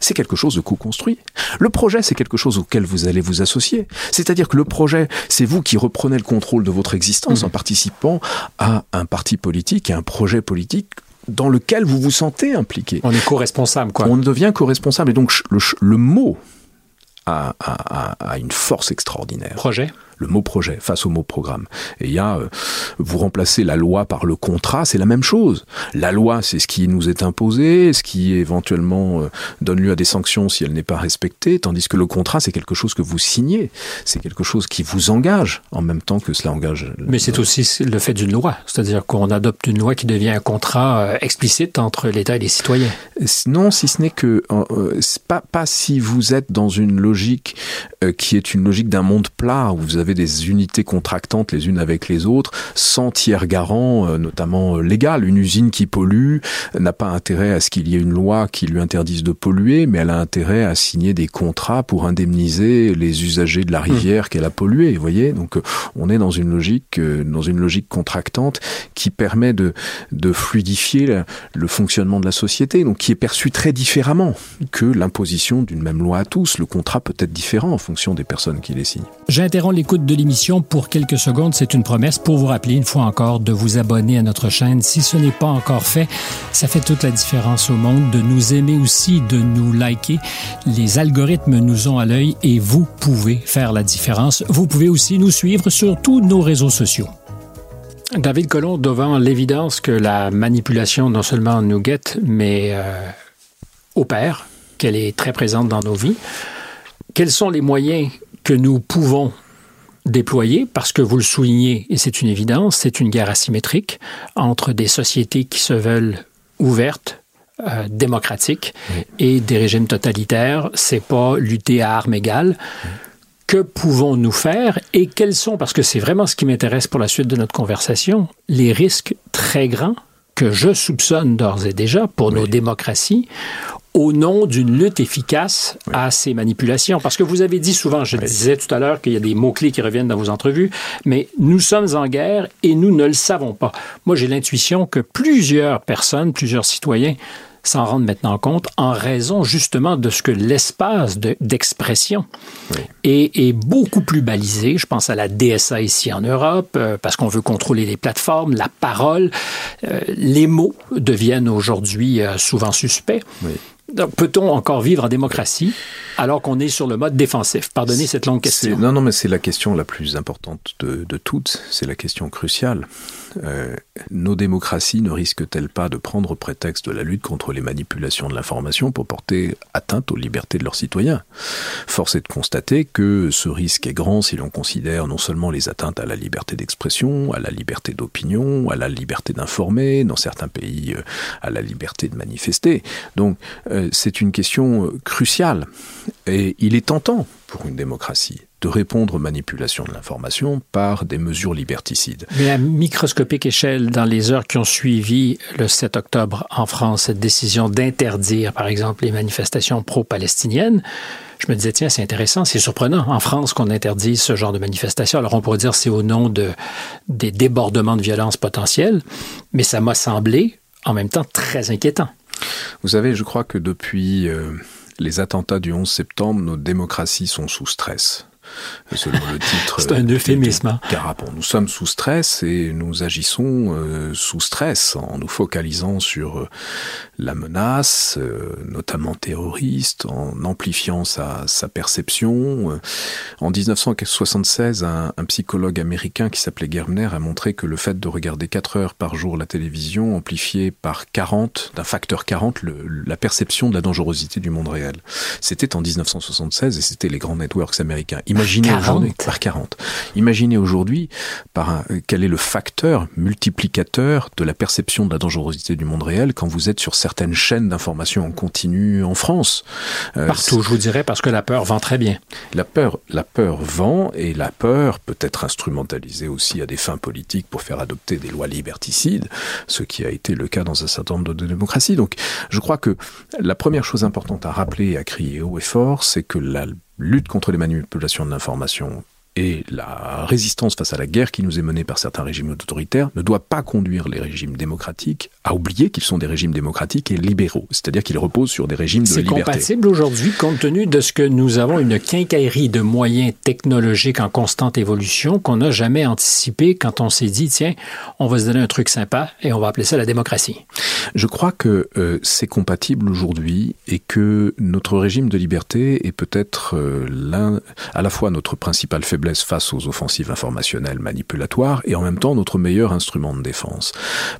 c'est quelque chose de co-construit. Le projet, c'est quelque chose auquel vous allez vous associer. C'est-à-dire que le projet, c'est vous qui reprenez le contrôle de votre existence en participant à un parti politique et un projet politique dans lequel vous vous sentez impliqué. On est co-responsable, quoi. On devient co-responsable. Et donc, le, mot a, a- a- a une force extraordinaire Projet? Le mot projet face au mot programme. Et il y a, euh, vous remplacez la loi par le contrat, c'est la même chose. La loi, c'est ce qui nous est imposé, ce qui éventuellement euh, donne lieu à des sanctions si elle n'est pas respectée, tandis que le contrat, c'est quelque chose que vous signez, c'est quelque chose qui vous engage en même temps que cela engage. Mais c'est aussi le fait d'une loi, c'est-à-dire qu'on adopte une loi qui devient un contrat euh, explicite entre l'État et les citoyens. Non, si ce n'est que euh, pas pas si vous êtes dans une logique euh, qui est une logique d'un monde plat où vous avez des unités contractantes les unes avec les autres, sans tiers garant, euh, notamment euh, légal. Une usine qui pollue n'a pas intérêt à ce qu'il y ait une loi qui lui interdise de polluer, mais elle a intérêt à signer des contrats pour indemniser les usagers de la rivière qu'elle a polluée. Vous voyez, donc euh, on est dans une logique dans une logique contractante qui permet de de fluidifier le fonctionnement de la société, donc qui est perçu très différemment que l'imposition d'une même loi à tous. Le contrat peut être différent en fonction des personnes qui les signent. J'interromps l'écoute de l'émission pour quelques secondes. C'est une promesse pour vous rappeler une fois encore de vous abonner à notre chaîne. Si ce n'est pas encore fait, ça fait toute la différence au monde de nous aimer aussi, de nous liker. Les algorithmes nous ont à l'œil et vous pouvez faire la différence. Vous pouvez aussi nous suivre sur tous nos réseaux sociaux. David Colomb, devant l'évidence que la manipulation non seulement nous guette, mais euh, opère, qu'elle est très présente dans nos vies, quels sont les moyens que nous pouvons déployer, parce que vous le soulignez, et c'est une évidence, c'est une guerre asymétrique entre des sociétés qui se veulent ouvertes, euh, démocratiques, et des régimes totalitaires. C'est pas lutter à armes égales. Que pouvons-nous faire et quels sont, parce que c'est vraiment ce qui m'intéresse pour la suite de notre conversation, les risques très grands que je soupçonne d'ores et déjà pour nos démocraties au nom d'une lutte efficace à ces manipulations. Parce que vous avez dit souvent, je disais tout à l'heure qu'il y a des mots-clés qui reviennent dans vos entrevues, mais nous sommes en guerre et nous ne le savons pas. Moi, j'ai l'intuition que plusieurs personnes, plusieurs citoyens s'en rendent maintenant compte en raison justement de ce que l'espace de- d'expression est, est beaucoup plus balisé. Je pense à la DSA ici en Europe, euh, parce qu'on veut contrôler les plateformes, la parole. Euh, les mots deviennent aujourd'hui euh, souvent suspects. Peut-on encore vivre en démocratie alors qu'on est sur le mode défensif? Pardonnez cette longue question. Non, non, mais c'est la question la plus importante de, de toutes. C'est la question cruciale. Euh, nos démocraties ne risquent-elles pas de prendre prétexte de la lutte contre les manipulations de l'information pour porter atteinte aux libertés de leurs citoyens? Force est de constater que ce risque est grand si l'on considère non seulement les atteintes à la liberté d'expression, à la liberté d'opinion, à la liberté d'informer, dans certains pays euh, à la liberté de manifester. Donc euh, c'est une question euh, cruciale. Et il est tentant pour une démocratie de répondre aux manipulations de l'information par des mesures liberticides. Mais à microscopique échelle, dans les heures qui ont suivi le 7 octobre en France, cette décision d'interdire, par exemple, les manifestations pro-palestiniennes, je me disais, tiens, c'est intéressant, c'est surprenant en France qu'on interdise ce genre de manifestation. Alors on pourrait dire c'est au nom de, des débordements de violence potentiels, mais ça m'a semblé en même temps très inquiétant. Vous savez, je crois que depuis euh, les attentats du 11 septembre, nos démocraties sont sous stress. Selon le titre. C'est un euphémisme. hein. Carapon. Nous sommes sous stress et nous agissons euh, sous stress en nous focalisant sur euh, la menace, euh, notamment terroriste, en amplifiant sa, sa perception. Euh, En 1976, un, un psychologue américain qui s'appelait Germner a montré que le fait de regarder 4 heures par jour la télévision amplifiait par 40, d'un facteur 40, le- la perception de la dangerosité du monde réel. C'était en 1976 et c'était les grands networks américains. Imaginez 40. aujourd'hui par 40. Imaginez aujourd'hui par un- euh, quel est le facteur multiplicateur de la perception de la dangerosité du monde réel quand vous êtes sur certaines chaînes d'information en continu en France. Euh, Partout, je vous dirais, parce que la peur vend très bien. la peur, la peur vend et la peur peut être instrumentalisée aussi à des fins politiques pour faire adopter des lois liberticides, ce qui a été le cas dans un certain nombre de démocraties. Donc, je crois que la première chose importante à rappeler et à crier haut et fort, c'est que la lutte contre les manipulations de l'information et la résistance face à la guerre qui nous est menée par certains régimes autoritaires ne doit pas conduire les régimes démocratiques à oublier qu'ils sont des régimes démocratiques et libéraux, c'est-à-dire qu'ils reposent sur des régimes de C'est liberté. compatible aujourd'hui compte tenu de ce que nous avons une quincaillerie de moyens technologiques en constante évolution qu'on n'a jamais anticipé quand on s'est dit, tiens, on va se donner un truc sympa et on va appeler ça la démocratie. Je crois que euh, c'est compatible aujourd'hui et que notre régime de liberté est peut-être euh, l'un, à la fois notre principale faiblesse face aux offensives informationnelles manipulatoires et en même temps notre meilleur instrument de défense.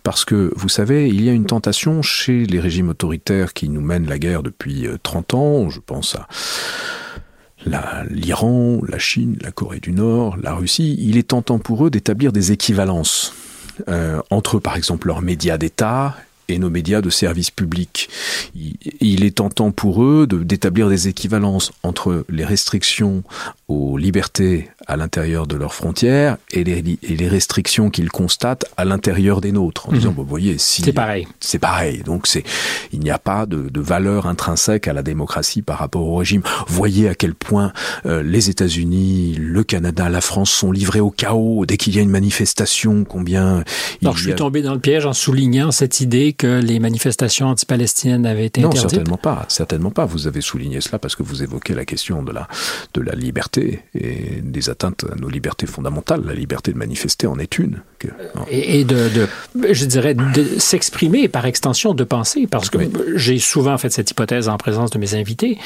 Parce que, vous savez, il y a une tentation chez les régimes autoritaires qui nous mènent la guerre depuis euh, 30 ans, je pense à l'Iran, la Chine, la Corée du Nord, la Russie, il est tentant pour eux d'établir des équivalences euh, entre, par exemple, leurs médias d'État et nos médias de service public. Il, est tentant pour eux de- d'établir des équivalences entre les restrictions aux libertés à l'intérieur de leurs frontières et les, li- et les restrictions qu'ils constatent à l'intérieur des nôtres. En disant, bon, vous voyez, si C'est pareil. c'est pareil. Donc c'est, il n'y a pas de, de valeur intrinsèque à la démocratie par rapport au régime. Voyez à quel point euh, les États-Unis, le Canada, la France sont livrés au chaos dès qu'il y a une manifestation. Combien Alors, je suis a... tombé dans le piège en soulignant cette idée que les manifestations anti-palestiniennes avaient été non, interdites? certainement pas, certainement pas. Vous avez souligné cela parce que vous évoquez la question de la de la liberté et des atteintes à nos libertés fondamentales. La liberté de manifester en est une. Que- et, et de, de- je dirais, de s'exprimer par extension de penser, parce que Oui. j'ai souvent fait cette hypothèse en présence de mes invités,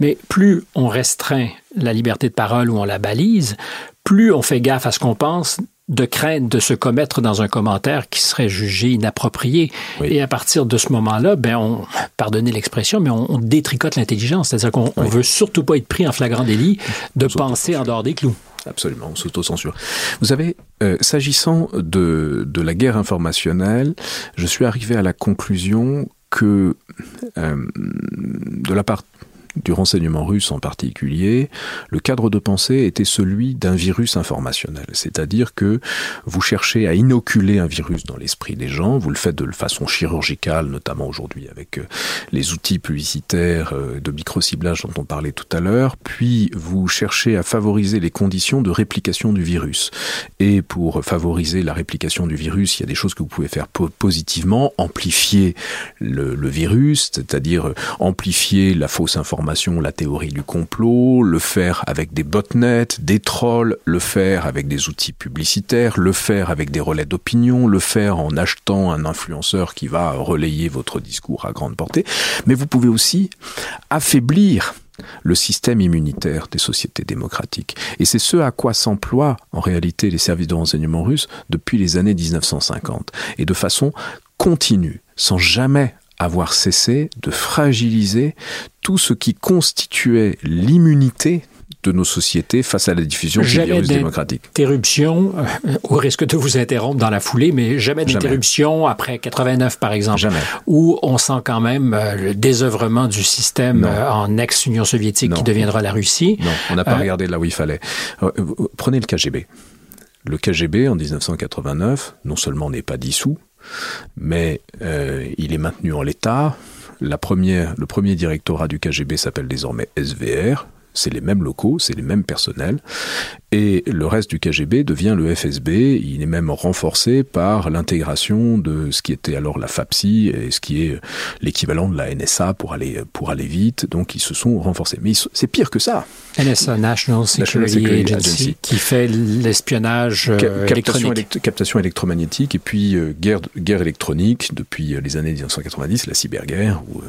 mais plus on restreint la liberté de parole ou on la balise, plus on fait gaffe à ce qu'on pense de crainte de se commettre dans un commentaire qui serait jugé inapproprié. Oui. Et à partir de ce moment-là, ben on, pardonnez l'expression, mais on, on détricote l'intelligence. C'est-à-dire qu'on on veut surtout pas être pris en flagrant délit de penser en dehors des clous. Absolument, on s'auto-censure. Vous savez, euh, s'agissant de, de la guerre informationnelle, je suis arrivé à la conclusion que, euh, de la part du renseignement russe en particulier, le cadre de pensée était celui d'un virus informationnel. C'est-à-dire que vous cherchez à inoculer un virus dans l'esprit des gens, vous le faites de façon chirurgicale, notamment aujourd'hui avec euh, les outils publicitaires euh, de micro-ciblage dont on parlait tout à l'heure, puis vous cherchez à favoriser les conditions de réplication du virus. Et pour favoriser la réplication du virus, il y a des choses que vous pouvez faire po- positivement, amplifier le, le virus, c'est-à-dire euh, amplifier la fausse information, la théorie du complot, le faire avec des botnets, des trolls, le faire avec des outils publicitaires, le faire avec des relais d'opinion, le faire en achetant un influenceur qui va relayer votre discours à grande portée. Mais vous pouvez aussi affaiblir le système immunitaire des sociétés démocratiques. Et c'est ce à quoi s'emploient en réalité les services de renseignement russes depuis les années 1950, et de façon continue, sans jamais avoir cessé de fragiliser tout ce qui constituait l'immunité de nos sociétés face à la diffusion du virus démocratique. interruption, euh, au risque de vous interrompre dans la foulée, mais jamais d'interruption après 89, par exemple, Jamais. où on sent quand même euh, le désœuvrement du système euh, en ex-Union soviétique Non. qui deviendra la Russie. Non, on n'a pas Euh, regardé là où il fallait. Prenez le KGB. Le KGB, en 1989, non seulement n'est pas dissous, mais euh, il est maintenu en l'état. Le premier directorat du KGB s'appelle désormais SVR, c'est les mêmes locaux, c'est les mêmes personnels, et le reste du KGB devient le FSB. Il est même renforcé par l'intégration de ce qui était alors la FAPSI et ce qui est l'équivalent de la NSA pour aller pour aller vite. Donc ils se sont renforcés. Mais c'est pire que ça. NSA, National Security, Agency, qui fait l'espionnage euh, électronique. captation électromagnétique et puis euh, guerre, guerre électronique depuis les années 1990, la cyberguerre, où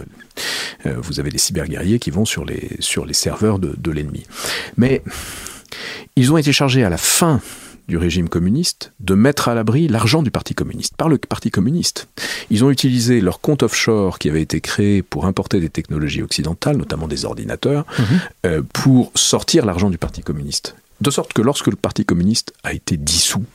euh, vous avez des cyberguerriers qui vont sur les, sur les serveurs de, de l'ennemi. Mais ils ont été chargés à la fin du régime communiste de mettre à l'abri l'argent du Parti communiste, par le Parti communiste. Ils ont utilisé leur compte offshore qui avait été créé pour importer des technologies occidentales, notamment des ordinateurs, mhm. euh, pour sortir l'argent du Parti communiste. De sorte que lorsque le Parti communiste a été dissous,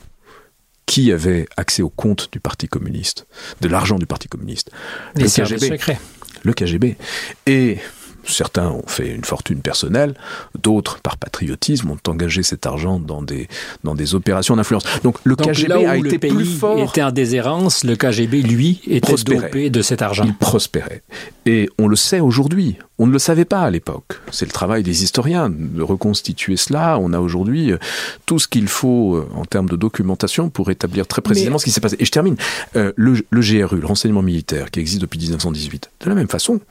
qui avait accès au compte du Parti communiste, de l'argent du Parti communiste? Les le KGB. Le KGB. Et certains ont fait une fortune personnelle, d'autres, par patriotisme, ont engagé cet argent dans des, dans des opérations d'influence. Donc le KGB a été plus fort. était en déshérence, le KGB, lui, était dopé de cet argent. Il prospérait. Et on le sait aujourd'hui. On ne le savait pas à l'époque. C'est le travail des historiens de reconstituer cela. On a aujourd'hui euh, tout ce qu'il faut euh, en termes de documentation pour établir très précisément ce qui s'est passé. Et je termine. Euh, le, le GRU, le renseignement militaire, qui existe depuis 1918, de la même façon,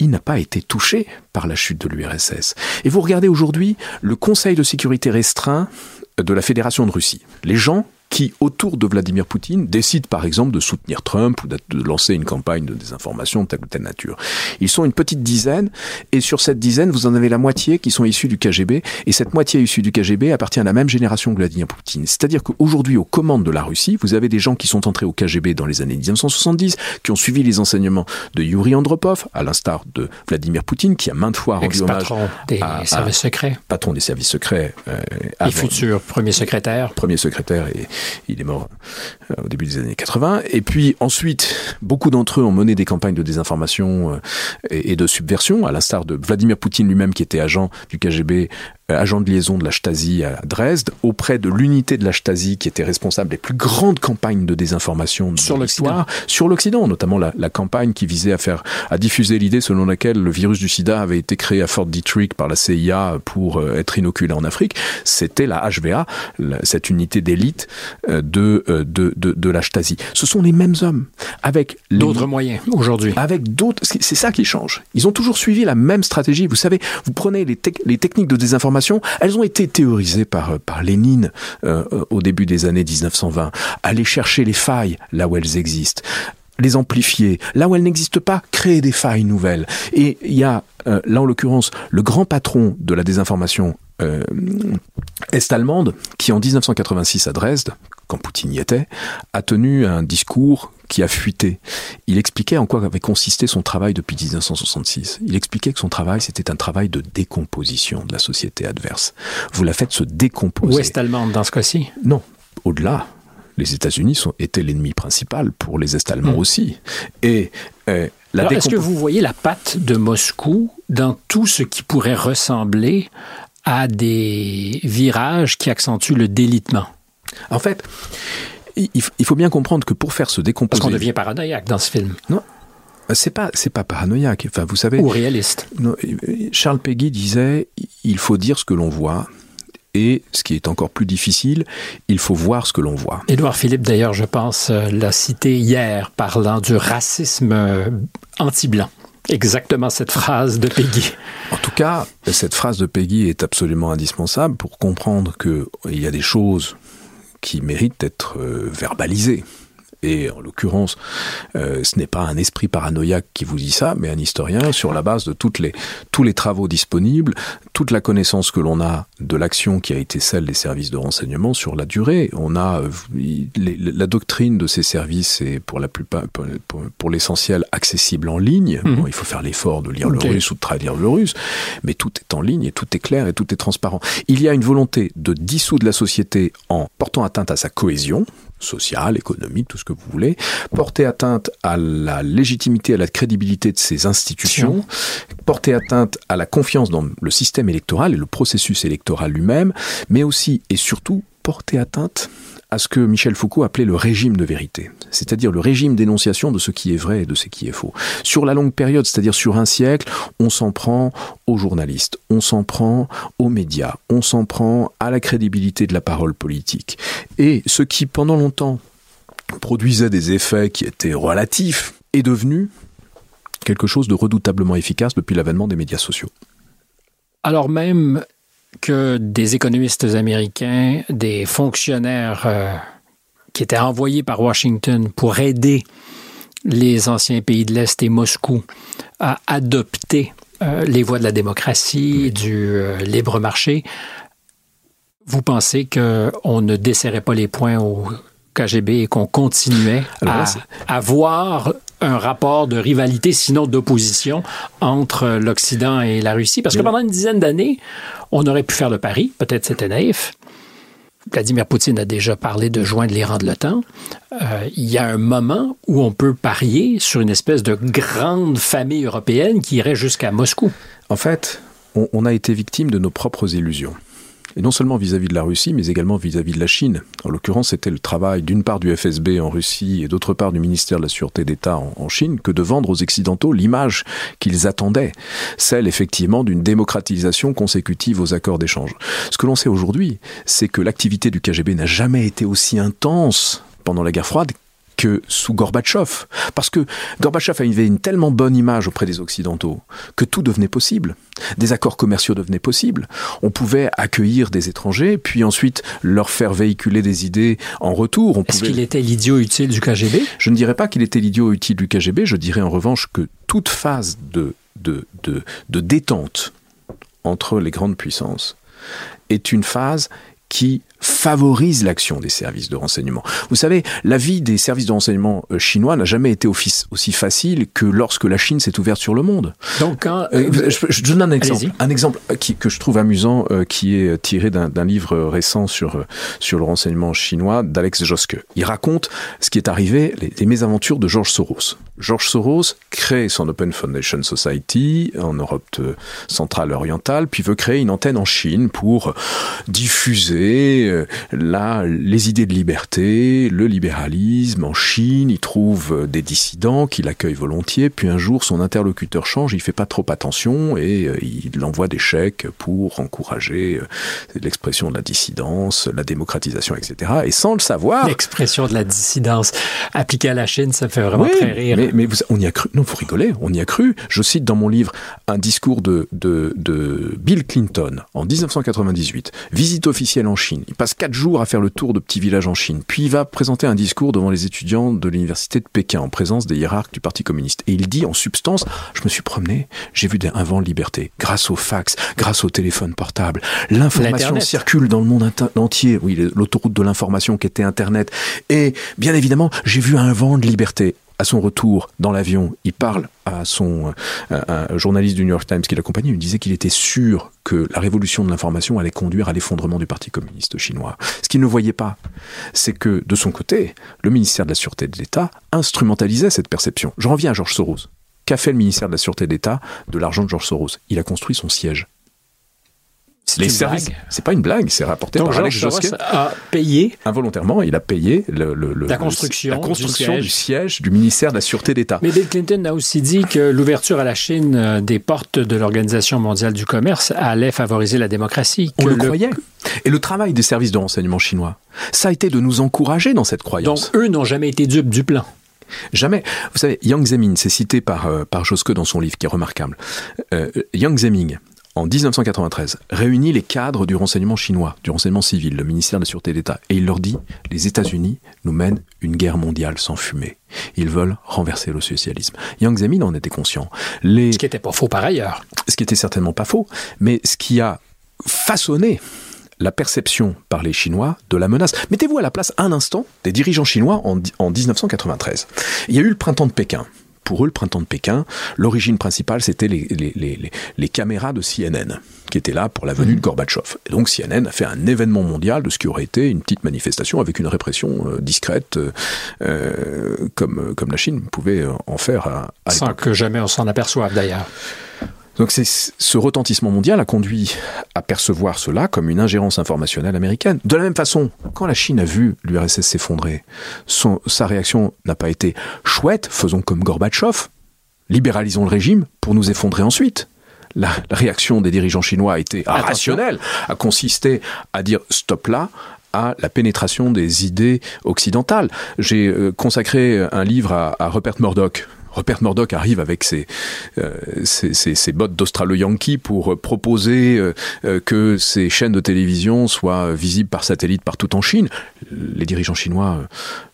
il n'a pas été touché par la chute de l'URSS. Et vous regardez aujourd'hui le Conseil de sécurité restreint de la Fédération de Russie. Les gens qui, autour de Vladimir Poutine, décident par exemple de soutenir Trump ou de lancer une campagne de désinformation de telle ou telle nature. Ils sont une petite dizaine, et sur cette dizaine, vous en avez la moitié qui sont issus du KGB, et cette moitié issue du KGB appartient à la même génération que Vladimir Poutine. C'est-à-dire qu'aujourd'hui, aux commandes de la Russie, vous avez des gens qui sont entrés au KGB dans les années 1970, qui ont suivi les enseignements de Yuri Andropov, à l'instar de Vladimir Poutine, qui a maintes fois rendu hommage des services secrets. Patron des services secrets. Euh, et futur premier secrétaire. Premier secrétaire et il est mort euh, au début des années 80. Et puis ensuite, beaucoup d'entre eux ont mené des campagnes de désinformation euh, et de subversion, à l'instar de Vladimir Poutine lui-même qui était agent du KGB agent de liaison de la Stasi à Dresde, auprès de l'unité de la Stasi qui était responsable des plus grandes campagnes de désinformation sur l'Occident, sur l'Occident, notamment la, la, campagne qui visait à faire, à diffuser l'idée selon laquelle le virus du SIDA avait été créé à Fort Detrick par la CIA pour euh, être inoculé en Afrique. C'était la HVA, cette unité d'élite euh, de, de, de, de la Stasi. Ce sont les mêmes hommes avec d'autres moyens aujourd'hui. Avec d'autres, c'est ça qui change. Ils ont toujours suivi la même stratégie. Vous savez, vous prenez les, les techniques de désinformation elles ont été théorisées par, euh, Lénine euh, euh, au début des années 1920. Aller chercher les failles là où elles existent les amplifier. Là où elles n'existent pas, créer des failles nouvelles. Et il y a, là en l'occurrence, le grand patron de la désinformation est-allemande, qui en 1986 à Dresde, quand Poutine y était, a tenu un discours qui a fuité. Il expliquait en quoi avait consisté son travail depuis 1966. Il expliquait que son travail, c'était un travail de décomposition de la société adverse. Vous la faites se décomposer. Ouest-allemande dans ce cas-ci? Non, au-delà. Les États-Unis étaient l'ennemi principal pour les Est-Allemands hmm. aussi. Et euh, est-ce que vous voyez la patte de Moscou dans tout ce qui pourrait ressembler à des virages qui accentuent le délitement? En fait, il faut bien comprendre que pour faire se décomposer. Parce qu'on devient paranoïaque dans ce film. Non. C'est pas, c'est pas paranoïaque. Enfin, vous savez. Ou réaliste. Charles Peggy disait, il faut dire ce que l'on voit. Et ce qui est encore plus difficile, il faut voir ce que l'on voit. Édouard Philippe, d'ailleurs, je pense, euh, l'a cité hier, parlant du racisme euh, anti-blanc. Exactement cette phrase de Peggy. En tout cas, cette phrase de Peggy est absolument indispensable pour comprendre qu'il y a des choses qui mérite d'être euh, verbalisé. Et en l'occurrence, euh, ce n'est pas un esprit paranoïaque qui vous dit ça, mais un historien sur la base de toutes les, tous les travaux disponibles, toute la connaissance que l'on a de l'action qui a été celle des services de renseignement sur la durée. On a euh, la doctrine de ces services est pour la plupart, pour, l'essentiel, accessible en ligne. Mhm. il faut faire l'effort de lire le russe ou de traduire le russe, mais tout est en ligne et tout est clair et tout est transparent. Il y a une volonté de dissoudre la société en portant atteinte à sa cohésion, sociale, économique, tout ce que vous voulez, porter atteinte à la légitimité, à la crédibilité de ces institutions, porter atteinte à la confiance dans le système électoral et le processus électoral lui-même, mais aussi et surtout porté atteinte à ce que Michel Foucault appelait le régime de vérité, c'est-à-dire le régime d'énonciation de ce qui est vrai et de ce qui est faux. Sur la longue période, c'est-à-dire sur un siècle, on s'en prend aux journalistes, on s'en prend aux médias, on s'en prend à la crédibilité de la parole politique. Et ce qui, pendant longtemps, produisait des effets qui étaient relatifs, est devenu quelque chose de redoutablement efficace depuis l'avènement des médias sociaux. Alors même que des économistes américains, des fonctionnaires euh, qui étaient envoyés par Washington pour aider les anciens pays de l'Est et Moscou à adopter euh, les voies de la démocratie, du euh, libre marché, vous pensez qu'on ne desserrait pas les points au KGB et qu'on continuait à, avoir un rapport de rivalité, sinon d'opposition, entre l'Occident et la Russie? Parce que pendant une dizaine d'années, on aurait pu faire le pari, peut-être c'était naïf. Vladimir Poutine a déjà parlé de joindre l'Iran de l'OTAN. Euh, il y a un moment où on peut parier sur une espèce de grande famille européenne qui irait jusqu'à Moscou. En fait, on a été victime de nos propres illusions et non seulement vis-à-vis de la Russie, mais également vis-à-vis de la Chine. En l'occurrence, c'était le travail d'une part du FSB en Russie et d'autre part du ministère de la Sûreté d'État en, Chine que de vendre aux Occidentaux l'image qu'ils attendaient, celle effectivement d'une démocratisation consécutive aux accords d'échange. Ce que l'on sait aujourd'hui, c'est que l'activité du KGB n'a jamais été aussi intense pendant la guerre froide que sous Gorbatchev. Parce que Gorbatchev avait une tellement bonne image auprès des Occidentaux que tout devenait possible. Des accords commerciaux devenaient possibles. On pouvait accueillir des étrangers, puis ensuite leur faire véhiculer des idées en retour. Est-ce qu'il était l'idiot utile du KGB Je ne dirais pas qu'il était l'idiot utile du KGB, je dirais en revanche que toute phase de, de, de, de détente entre les grandes puissances est une phase qui favorise l'action des services de renseignement. Vous savez, la vie des services de renseignement euh, chinois n'a jamais été aussi facile que lorsque la Chine s'est ouverte sur le monde. Donc, euh, je, donne un exemple, un exemple qui, que je trouve amusant, euh, qui est tiré d'un livre récent sur sur le renseignement chinois d'Alex Joske. Il raconte ce qui est arrivé, les, les mésaventures de George Soros. George Soros crée son Open Foundation Society en Europe centrale orientale, puis veut créer une antenne en Chine pour diffuser euh, là les idées de liberté, le libéralisme en Chine. Il trouve euh, des dissidents qu'il accueille volontiers. Puis un jour, son interlocuteur change, il fait pas trop attention et euh, il envoie des chèques pour encourager l'expression de la dissidence, la démocratisation, etc. Et sans le savoir, l'expression de la dissidence appliquée à la Chine, ça fait vraiment très rire. Mais, on y a cru. Non, vous rigolez. On y a cru. Je cite dans mon livre un discours de, de, de Bill Clinton en 1998. Visite officielle en Chine. Il passe quatre jours à faire le tour de petits villages en Chine. Puis il va présenter un discours devant les étudiants de l'université de Pékin en présence des hiérarques du Parti communiste. Et il dit en substance, je me suis promené, j'ai vu un vent de liberté. Grâce au fax, grâce au téléphone portable, l'information circule dans le monde entier. Oui, l'autoroute de l'information qui était Internet. Et bien évidemment, j'ai vu un vent de liberté à son retour dans l'avion, il parle à son euh, journaliste du New York Times qui l'accompagnait, il disait qu'il était sûr que la révolution de l'information allait conduire à l'effondrement du Parti communiste chinois. Ce qu'il ne voyait pas, c'est que de son côté, le ministère de la Sûreté de l'État instrumentalisait cette perception. Je reviens à Georges Soros. Qu'a fait le ministère de la Sûreté d'État de l'argent de Georges Soros? Il a construit son siège les services. C'est pas une blague, c'est rapporté par Alex Josquet. a payé involontairement, il a payé le, la construction, du, siège. du, ministère de la Sûreté d'État. Mais Bill Clinton a aussi dit que l'ouverture à la Chine euh, des portes de l'Organisation mondiale du commerce allait favoriser la démocratie. On le, croyait. Et le travail des services de renseignement chinois, ça a été de nous encourager dans cette croyance. Donc eux n'ont jamais été dupes du plan. Jamais. Vous savez, Yang Zemin, c'est cité par, euh, par Joske dans son livre, qui est remarquable. Euh, Yang Zemin, en 1993, réunit les cadres du renseignement chinois, du renseignement civil, le ministère de la Sûreté d'État, et il leur dit les États-Unis nous mènent une guerre mondiale sans fumée. Ils veulent renverser le socialisme. Yang Zemin en était conscient. Les... Ce qui n'était pas faux par ailleurs. Ce qui était certainement pas faux, mais ce qui a façonné la perception par les Chinois de la menace. Mettez-vous à la place un instant des dirigeants chinois en, en 1993. Il y a eu le printemps de Pékin pour eux, le printemps de Pékin, l'origine principale, c'était les, les, caméras de CNN qui étaient là pour la venue de Gorbatchev. Et donc CNN a fait un événement mondial de ce qui aurait été une petite manifestation avec une répression euh, discrète, euh, comme, comme la Chine pouvait en faire à, Sans que jamais on s'en aperçoive d'ailleurs. Donc c'est ce retentissement mondial a conduit à percevoir cela comme une ingérence informationnelle américaine. De la même façon, quand la Chine a vu l'URSS s'effondrer, sa réaction n'a pas été chouette, faisons comme Gorbatchev, libéralisons le régime pour nous effondrer ensuite. La, réaction des dirigeants chinois a été rationnelle, a consisté à dire stop là, à la pénétration des idées occidentales. J'ai euh, consacré un livre à, à Rupert Murdoch, Rupert Murdoch arrive avec ses, euh, bottes d'Australo-Yankee pour euh, proposer euh, que ces chaînes de télévision soient visibles par satellite partout en Chine. Les dirigeants chinois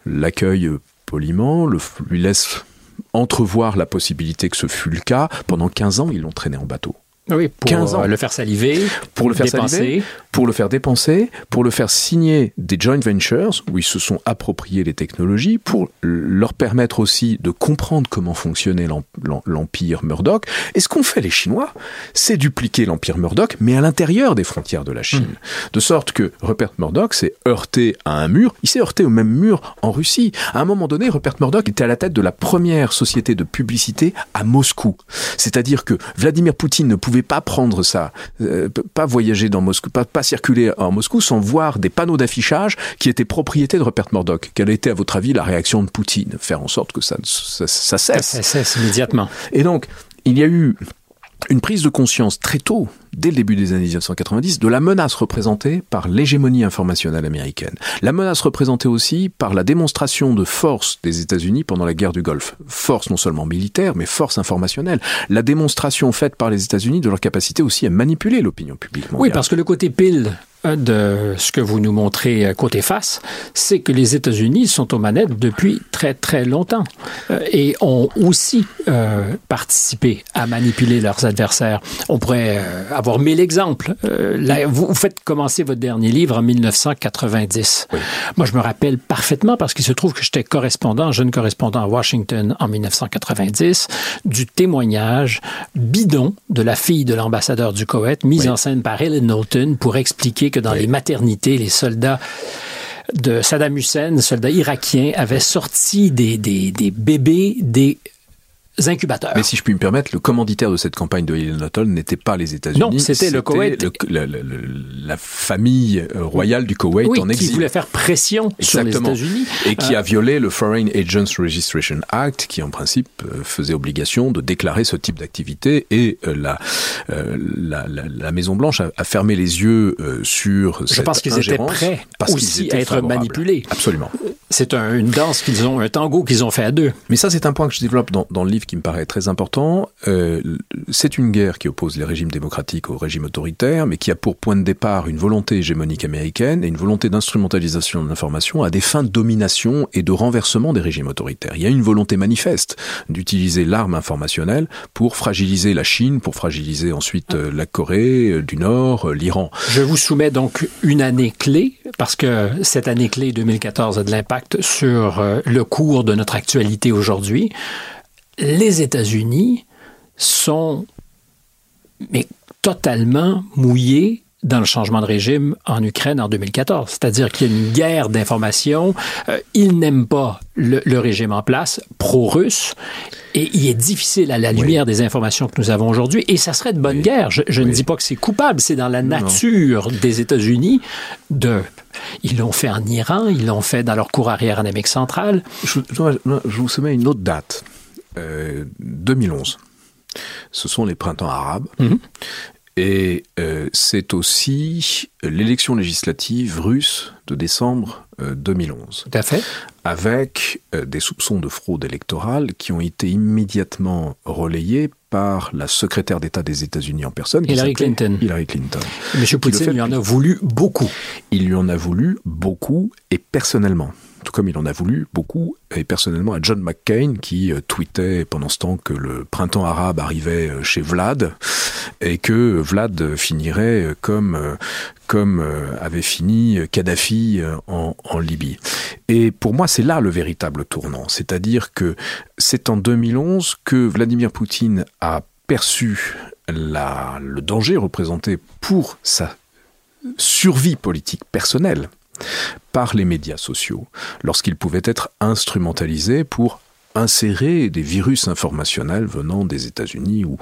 l'accueillent poliment, lui laissent entrevoir la possibilité que ce fût le cas. Pendant 15 ans, ils l'ont traîné en bateau. Oui, pour 15 ans. le faire saliver, pour le faire dépenser. pour le faire dépenser, pour le faire signer des joint ventures où ils se sont appropriés les technologies, pour leur permettre aussi de comprendre comment fonctionnait l'empire Murdoch. Et ce qu'ont fait les Chinois, c'est dupliquer l'empire Murdoch, mais à l'intérieur des frontières de la Chine. Hmm. De sorte que Rupert Murdoch s'est heurté à un mur. Il s'est heurté au même mur en Russie. À un moment donné, Rupert Murdoch était à la tête de la première société de publicité à Moscou. C'est-à-dire que Vladimir Poutine ne pouvait pouvez pas prendre ça, euh, pas voyager dans Moscou, pas, pas circuler en Moscou sans voir des panneaux d'affichage qui étaient propriété de Rupert Murdoch. Quelle été, à votre avis, la réaction de Poutine? Faire en sorte que ça, ça, ça cesse. Ça cesse immédiatement. Et donc, il y a eu une prise de conscience très tôt, dès le début des années 1990, de la menace représentée par l'hégémonie informationnelle américaine. La menace représentée aussi par la démonstration de force des États-Unis pendant la guerre du Golfe. Force non seulement militaire, mais force informationnelle. La démonstration faite par les États-Unis de leur capacité aussi à manipuler l'opinion publique. Oui, parce que le côté pile de ce que vous nous montrez euh, côté face, c'est que les États-Unis sont aux manettes depuis très très longtemps euh, et ont aussi euh, participé à manipuler leurs adversaires. On pourrait avoir mille exemples. vous, faites commencer votre dernier livre en 1990. Moi, je me rappelle parfaitement parce qu'il se trouve que j'étais correspondant, jeune correspondant à Washington en 1990, du témoignage bidon de la fille de l'ambassadeur du Koweït, mise en scène par Ellen Knowlton pour expliquer que dans les maternités, les soldats de Saddam Hussein, soldats irakiens, avaient sorti des, des, des bébés des incubateurs. Mais si je puis me permettre, le commanditaire de cette campagne de Hillel n'était pas les États-Unis. Non, c'était le Koweït. la famille euh, royale du Koweït en exil. qui voulait faire pression sur les États-Unis. Et qui euh, a violé le Foreign Agents Registration Act, qui en principe euh, faisait obligation de déclarer ce type d'activité. Et la, la, la, Maison-Blanche a, fermé les yeux sur Je pense qu'ils étaient prêts aussi à être manipulés. Absolument. C'est une danse qu'ils ont, un tango qu'ils ont fait à deux. Mais ça, c'est un point que je développe dans, dans le livre qui me paraît très important. Euh, c'est une guerre qui oppose les régimes démocratiques aux régimes autoritaires, mais qui a pour point de départ une volonté hégémonique américaine et une volonté d'instrumentalisation de l'information à des fins de domination et de renversement des régimes autoritaires. Il y a une volonté manifeste d'utiliser l'arme informationnelle pour fragiliser la Chine, pour fragiliser ensuite euh, la Corée euh, du Nord, l'Iran. Je vous soumets donc une année clé, parce que cette année clé 2014 a de l'impact sur le cours de notre actualité aujourd'hui les États-Unis sont mais totalement mouillés dans le changement de régime en Ukraine en 2014. C'est-à-dire qu'il y a une guerre d'information. Euh, ils n'aiment pas le, régime en place, pro-russe, et il est difficile à la lumière des informations que nous avons aujourd'hui. Et ça serait de bonne guerre. Je, ne dis pas que c'est coupable, c'est dans la nature des États-Unis de... Ils l'ont fait en Iran, ils l'ont fait dans leur cour arrière en Amérique centrale. Je, je vous soumets une autre date. 2011. Euh, Ce sont les printemps arabes. Mhm. Et euh, c'est aussi l'élection législative russe de décembre 2011. Euh, Tout à fait. Avec des soupçons de fraude électorale qui ont été immédiatement relayés par la secrétaire d'État des États-Unis en personne. Hillary Clinton. Hillary Clinton. M. Poutine lui en a voulu beaucoup. Il lui en a voulu beaucoup et personnellement tout comme il en a voulu beaucoup, et personnellement à John McCain, qui euh, tweetait pendant ce temps que le printemps arabe arrivait euh, chez Vlad, et que Vlad finirait euh, comme, avait fini Kadhafi en, Libye. Et pour moi, c'est là le véritable tournant. C'est-à-dire que c'est en 2011 que Vladimir Poutine a perçu le danger représenté pour sa survie politique personnelle par les médias sociaux, lorsqu'ils pouvaient être instrumentalisés pour insérer des virus informationnels venant des États-Unis ou,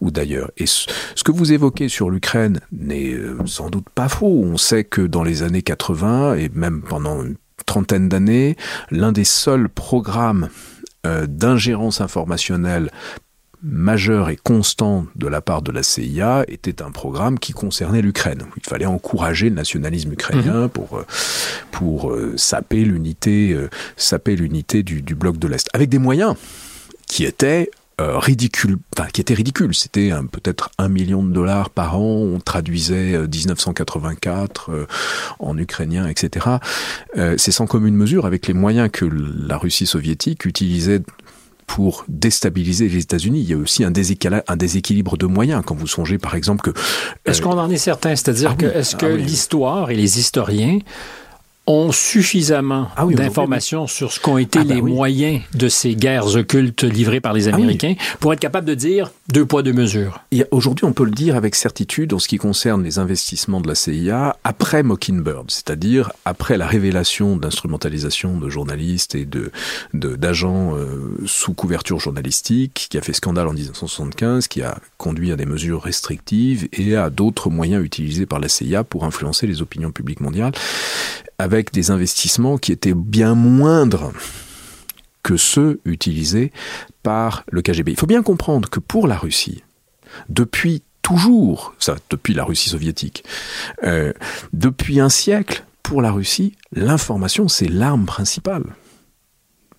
ou d'ailleurs. Et ce, que vous évoquez sur l'Ukraine n'est euh, sans doute pas faux. On sait que dans les années 80 et même pendant une trentaine d'années, l'un des seuls programmes euh, d'ingérence informationnelle majeur et constant de la part de la CIA était un programme qui concernait l'Ukraine. Il fallait encourager le nationalisme ukrainien mhm. pour euh, pour euh, saper l'unité euh, saper l'unité du, du, bloc de l'Est avec des moyens qui étaient ridicules, enfin qui étaient ridicules. C'était peut-être un million de dollars par an. On traduisait 1984 en ukrainien, etc. C'est sans commune mesure avec les moyens que la Russie soviétique utilisait pour déstabiliser les États-Unis. Il y a aussi un, un, déséquilibre de moyens. Quand vous songez, par exemple, que... Est-ce qu'on en est certain? C'est-à-dire ah que est-ce que ah l'histoire et les historiens ont suffisamment ah d'informations sur ce qu'ont été ah ben les moyens de ces guerres occultes livrées par les ah Américains pour être capable de dire deux poids, deux mesures. Aujourd'hui, on peut le dire avec certitude en ce qui concerne les investissements de la CIA après Mockingbird, c'est-à-dire après la révélation d'instrumentalisation de journalistes et de d'agents euh, sous couverture journalistique qui a fait scandale en 1975, qui a conduit à des mesures restrictives et à d'autres moyens utilisés par la CIA pour influencer les opinions publiques mondiales avec des investissements qui étaient bien moindres que ceux utilisés par le KGB. Il faut bien comprendre que pour la Russie, depuis toujours, ça, depuis la Russie soviétique, euh, depuis un siècle, pour la Russie, l'information, c'est l'arme principale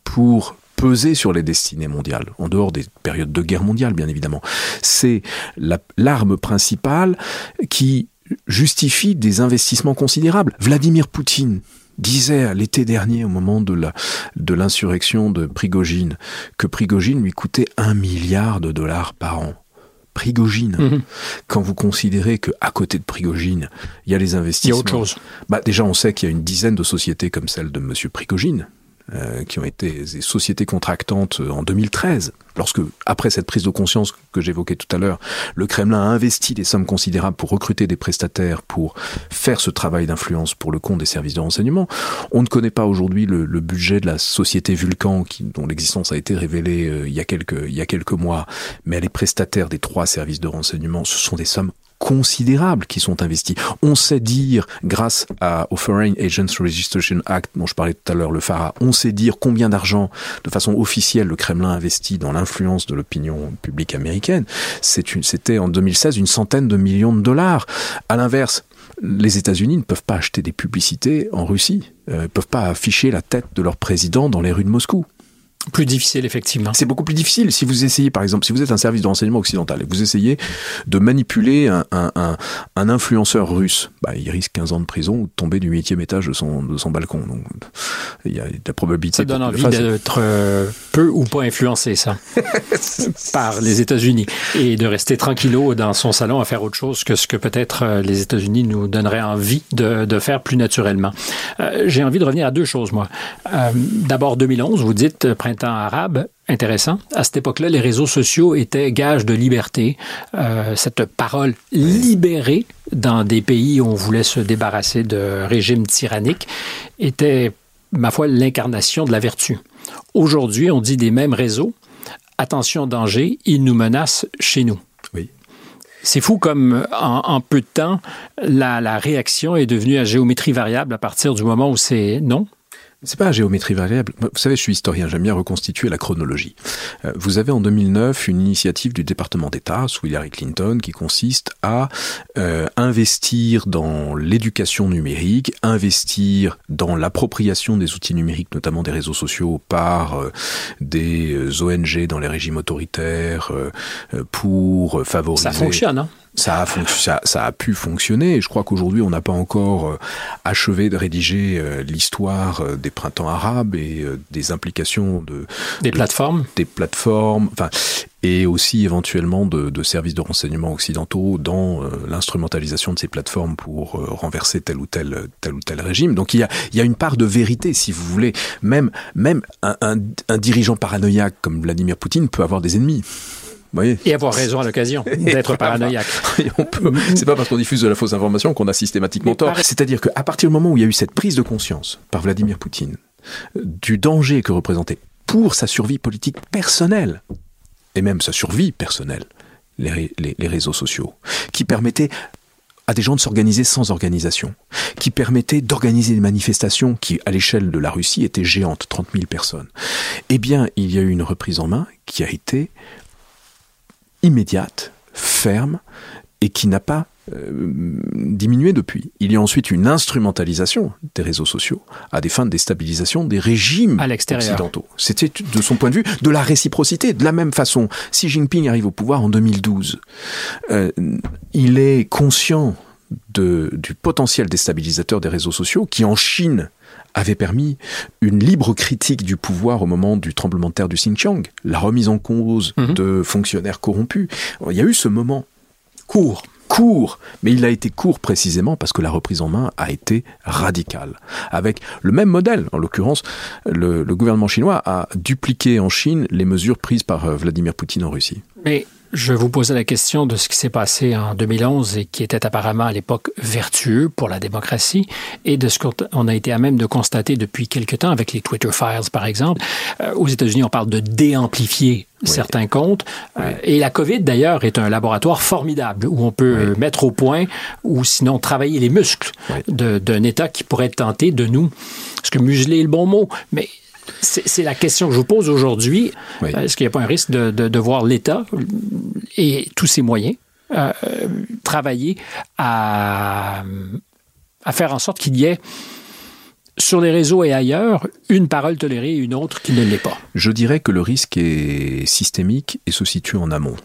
pour peser sur les destinées mondiales, en dehors des périodes de guerre mondiale, bien évidemment. C'est l'arme principale qui justifie des investissements considérables. Vladimir Poutine disait l'été dernier, au moment de la de l'insurrection de Prigogine, que Prigogine lui coûtait un milliard de dollars par an. Prigogine. Mhm. Quand vous considérez que à côté de Prigogine, il y a les investissements. Il y a autre chose. Bah déjà, on sait qu'il y a une dizaine de sociétés comme celle de Monsieur Prigogine, euh, qui ont été des sociétés contractantes en 2013, lorsque, après cette prise de conscience que j'évoquais tout à l'heure, le Kremlin a investi des sommes considérables pour recruter des prestataires, pour faire ce travail d'influence pour le compte des services de renseignement. On ne connaît pas aujourd'hui le, budget de la société Vulcan, qui, dont l'existence a été révélée euh, il, y a quelques, il y a quelques mois, mais elle est prestataire des trois services de renseignement. Ce sont des sommes considérables qui sont investis. On sait dire, grâce à, au Foreign Agents Registration Act dont je parlais tout à l'heure, le FARA, on sait dire combien d'argent, de façon officielle, le Kremlin investit dans l'influence de l'opinion publique américaine. C'était en 2016 une centaine de millions de dollars. À l'inverse, les États-Unis ne peuvent pas acheter des publicités en Russie, euh, ne peuvent pas afficher la tête de leur président dans les rues de Moscou. Plus difficile, effectivement. C'est beaucoup plus difficile. Si vous essayez, par exemple, si vous êtes un service de renseignement occidental et vous essayez de manipuler un, un, un, un influenceur russe, bah, il risque 15 ans de prison ou de tomber du huitième étage de son, de son balcon. Donc, il y a de la probabilité. Ça donne envie d'être euh, peu ou pas influencé, ça, [LAUGHS] par les États-Unis. Et de rester tranquillo dans son salon à faire autre chose que ce que peut-être euh, les États-Unis nous donneraient envie de, de faire plus naturellement. Euh, J'ai envie de revenir à deux choses, moi. Euh, D'abord, 2011, vous dites, printemps arabe, intéressant. À cette époque-là, les réseaux sociaux étaient gage de liberté. Euh, cette parole libérée dans des pays où on voulait se débarrasser de régimes tyranniques était, ma foi, l'incarnation de la vertu. Aujourd'hui, on dit des mêmes réseaux, attention danger, ils nous menacent chez nous. Oui. C'est fou comme en, peu de temps, la, la, réaction est devenue à géométrie variable à partir du moment où c'est non, c'est pas la géométrie variable. Vous savez, je suis historien, j'aime bien reconstituer la chronologie. Euh, vous avez en 2009 une initiative du département d'État sous Hillary Clinton qui consiste à euh, investir dans l'éducation numérique, investir dans l'appropriation des outils numériques, notamment des réseaux sociaux, par euh, des ONG dans les régimes autoritaires pour favoriser. Ça fonctionne, hein ça a, ça, ça a pu fonctionner. je crois qu'aujourd'hui, on n'a pas encore euh, achevé de rédiger euh, l'histoire euh, des printemps arabes et des implications de des plateformes, des plateformes, enfin, et aussi éventuellement de, de services de renseignement occidentaux dans l'instrumentalisation de ces plateformes pour renverser tel ou tel tel ou tel régime. Donc il y a il y a une part de vérité, si vous voulez. Même même un, un, un dirigeant paranoïaque comme Vladimir Poutine peut avoir des ennemis. Et avoir raison à l'occasion [LAUGHS] d'être paranoïaque. C'est pas parce qu'on diffuse de la fausse information qu'on a systématiquement tort. C'est-à-dire qu'à partir du moment où il y a eu cette prise de conscience par Vladimir Poutine du danger que représentait pour sa survie politique personnelle, et même sa survie personnelle, les, les réseaux sociaux, qui permettaient à des gens de s'organiser sans organisation, qui permettaient d'organiser des manifestations qui, à l'échelle de la Russie, étaient géantes, 30 000 personnes. Eh bien, il y a eu une reprise en main qui a été immédiate, ferme, et qui n'a pas euh, diminué depuis. Il y a ensuite une instrumentalisation des réseaux sociaux à des fins de déstabilisation des régimes occidentaux. C'était de son point de vue de la réciprocité. De la même façon, Xi Jinping arrive au pouvoir en 2012. Euh, il est conscient de, du potentiel déstabilisateur des réseaux sociaux qui en Chine avait permis une libre critique du pouvoir au moment du tremblement de terre du Xinjiang, la remise en cause mhm. de fonctionnaires corrompus. Il y a eu ce moment court court, mais il a été court précisément parce que la reprise en main a été radicale. Avec le même modèle, en l'occurrence, le, gouvernement chinois a dupliqué en Chine les mesures prises par euh, Vladimir Poutine en Russie. Mais je vous posais la question de ce qui s'est passé en 2011 et qui était apparemment à l'époque vertueux pour la démocratie et de ce qu'on a été à même de constater depuis quelque temps avec les Twitter Files, par exemple. Euh, aux États-Unis, on parle de déamplifier certains comptes. Euh, et la COVID, d'ailleurs, est un laboratoire formidable où on peut mettre au point ou sinon travailler les muscles d'un État qui pourrait tenté de nous, parce que museler est le bon mot, mais c'est la question que je vous pose aujourd'hui. Est-ce qu'il n'y a pas un risque de, voir l'État et tous ses moyens euh, travailler à, à faire en sorte qu'il y ait sur les réseaux et ailleurs, une parole tolérée et une autre qui ne l'est pas? Je dirais que le risque est systémique et se situe en amont.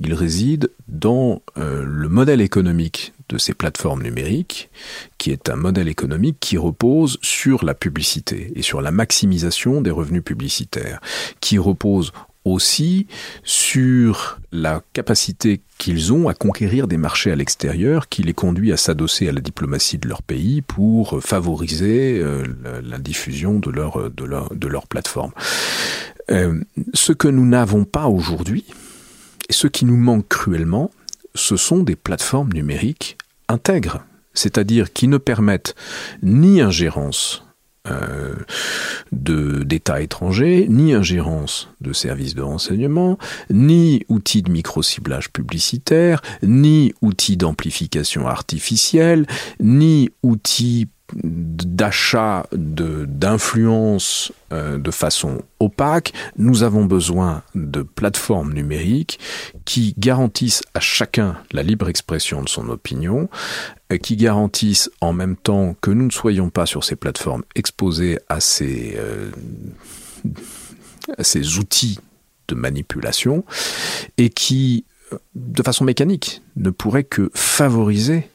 Il réside dans euh, le modèle économique de ces plateformes numériques, qui est un modèle économique qui repose sur la publicité et sur la maximisation des revenus publicitaires, qui repose aussi sur la capacité qu'ils ont à conquérir des marchés à l'extérieur qui les conduit à s'adosser à la diplomatie de leur pays pour favoriser euh, la, diffusion de leur, de leur, de leur plateforme. Euh, ce que nous n'avons pas aujourd'hui, et ce qui nous manque cruellement, ce sont des plateformes numériques intègres, c'est-à-dire qui ne permettent ni ingérence euh, d'États étrangers, ni ingérence de services de renseignement, ni outils de micro-ciblage publicitaire, ni outils d'amplification artificielle, ni outils d'achat d'influence euh, de façon opaque, nous avons besoin de plateformes numériques qui garantissent à chacun la libre expression de son opinion, euh, qui garantissent en même temps que nous ne soyons pas sur ces plateformes exposés à ces, euh, à ces outils de manipulation et qui de façon mécanique, ne pourrait que favoriser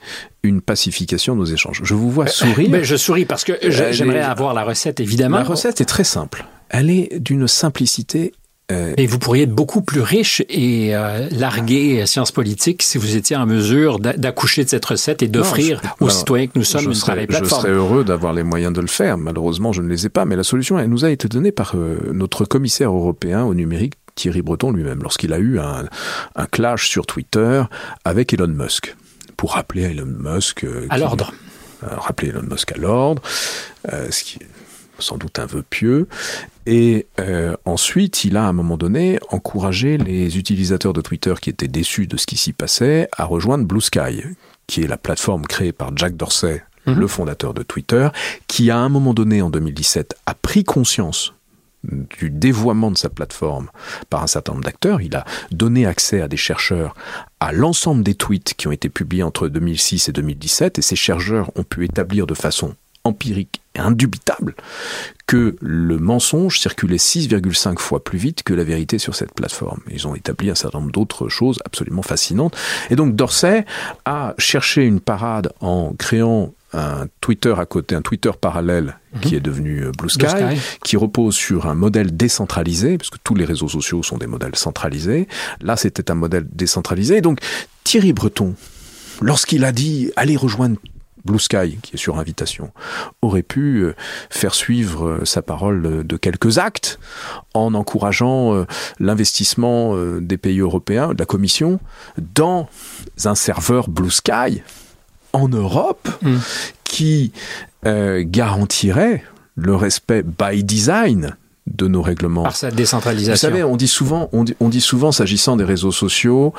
une pacification de nos échanges. Je vous vois sourire. Mais je souris parce que j'aimerais avoir la recette, évidemment. La recette est très simple. Elle est d'une simplicité euh, et vous pourriez être beaucoup plus riche et euh, larguer sciences politiques si vous étiez en mesure d'accoucher de cette recette et d'offrir aux citoyens que nous sommes une serais, plateforme. Je serais heureux d'avoir les moyens de le faire. Malheureusement, je ne les ai pas. Mais la solution, elle nous a été donnée par euh, notre commissaire européen au numérique, Thierry Breton lui-même, lorsqu'il a eu un, clash sur Twitter avec Elon Musk, pour rappeler Elon Musk... Euh, à l'ordre. Euh, rappeler Elon Musk à l'ordre, euh, ce qui est sans doute un vœu pieux. Et ensuite, il a à un moment donné encouragé les utilisateurs de Twitter qui étaient déçus de ce qui s'y passait à rejoindre Blue Sky, qui est la plateforme créée par Jack Dorsey, mhm. le fondateur de Twitter, qui à un moment donné en 2017 a pris conscience du dévoiement de sa plateforme par un certain nombre d'acteurs. Il a donné accès à des chercheurs à l'ensemble des tweets qui ont été publiés entre 2006 et 2017, et ces chercheurs ont pu établir de façon empirique et indubitable que le mensonge circulait 6,5 fois plus vite que la vérité sur cette plateforme. Ils ont établi un certain nombre d'autres choses absolument fascinantes. Et donc Dorsey a cherché une parade en créant un Twitter à côté, un Twitter parallèle qui mhm. est devenu euh, Blue Sky, qui repose sur un modèle décentralisé, parce que tous les réseaux sociaux sont des modèles centralisés. Là, c'était un modèle décentralisé. donc, Thierry Breton, lorsqu'il a dit allez rejoindre Blue Sky, qui est sur invitation, aurait pu euh, faire suivre euh, sa parole de quelques actes en encourageant l'investissement des pays européens, de la Commission, dans un serveur Blue Sky en Europe hmm. qui euh, garantirait le respect by design de nos règlements. Par sa décentralisation. Vous savez, on dit souvent, on dit, on dit souvent, s'agissant des réseaux sociaux,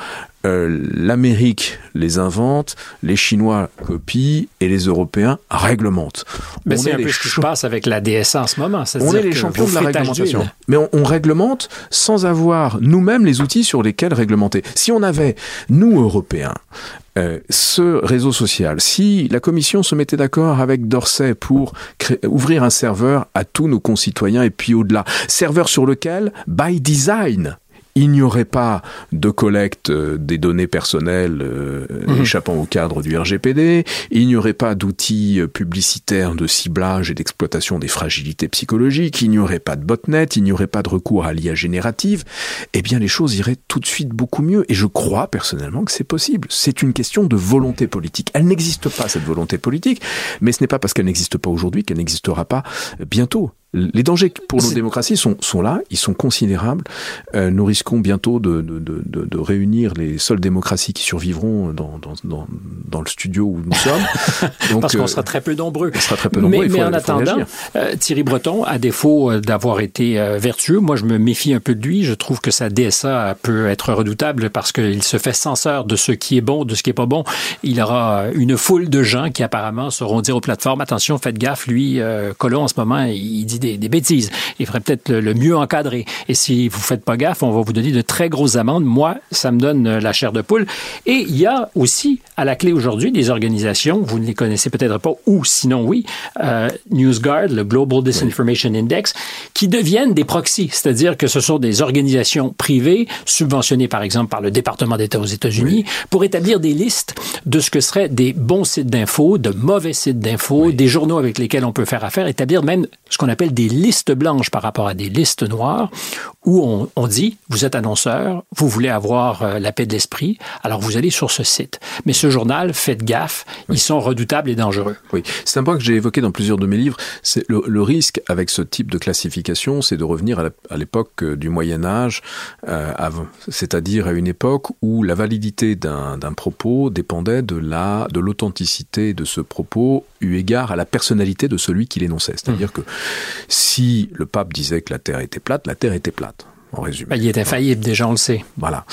euh, l'Amérique les invente, les Chinois copient et les Européens réglementent. Mais c'est un peu ce qui se passe avec la DSA en ce moment. On est les champions de la réglementation. Mais on, on, réglemente sans avoir nous-mêmes les outils sur lesquels réglementer. Si on avait, nous Européens, euh, ce réseau social, si la Commission se mettait d'accord avec Dorsey pour ouvrir un serveur à tous nos concitoyens et puis au-delà, serveur sur lequel, by design, il n'y aurait pas de collecte euh, des données personnelles euh, mmh. échappant au cadre du RGPD, il n'y aurait pas d'outils euh, publicitaires de ciblage et d'exploitation des fragilités psychologiques, il n'y aurait pas de botnet, il n'y aurait pas de recours à l'IA générative, eh bien les choses iraient tout de suite beaucoup mieux. Et je crois personnellement que c'est possible. C'est une question de volonté politique. Elle n'existe pas, cette volonté politique, mais ce n'est pas parce qu'elle n'existe pas aujourd'hui qu'elle n'existera pas bientôt. Les dangers pour nos démocraties sont, sont là, ils sont considérables. Euh, nous risquons bientôt de, de, de, de, réunir les seules démocraties qui survivront dans, dans, dans, dans le studio où nous sommes. [LAUGHS] Donc, Parce qu'on euh, sera très peu nombreux. On sera très peu nombreux. Mais, faut, mais en attendant, euh, Thierry Breton, à défaut d'avoir été vertueux, moi je me méfie un peu de lui. Je trouve que sa DSA peut être redoutable parce qu'il se fait censeur de ce qui est bon, de ce qui est pas bon. Il aura une foule de gens qui apparemment sauront dire aux plateformes attention, faites gaffe. Lui, Colon en ce moment, il dit des, des, bêtises. Il ferait peut-être le, mieux encadrer. Et si vous faites pas gaffe, on va vous donner de très grosses amendes. Moi, ça me donne euh, la chair de poule. Et il y a aussi à la clé aujourd'hui des organisations, vous ne les connaissez peut-être pas, ou sinon oui, euh, NewsGuard, le Global Disinformation. Index, qui deviennent des proxys, c'est-à-dire que ce sont des organisations privées subventionnées par exemple par le département d'État aux États-Unis oui. pour établir des listes de ce que seraient des bons sites d'infos, de mauvais sites d'infos, oui. des journaux avec lesquels on peut faire affaire, établir même ce qu'on appelle des listes blanches par rapport à des listes noires où on, on dit, vous êtes annonceur, vous voulez avoir euh, la paix de l'esprit, alors vous allez sur ce site. Mais ce journal, faites gaffe, oui. ils sont redoutables et dangereux. Oui, c'est un point que j'ai évoqué dans plusieurs de mes livres. C'est le, le, risque avec ce type de classification, c'est de revenir à l'époque du Moyen Âge, euh, c'est-à-dire à une époque où la validité d'un propos dépendait de la de l'authenticité de ce propos eu égard à la personnalité de celui qui l'énonçait. C'est-à-dire mmh. que si le pape disait que la Terre était plate, la Terre était plate. En résumé. Ben, il est infaillible, déjà on le sait. Voilà.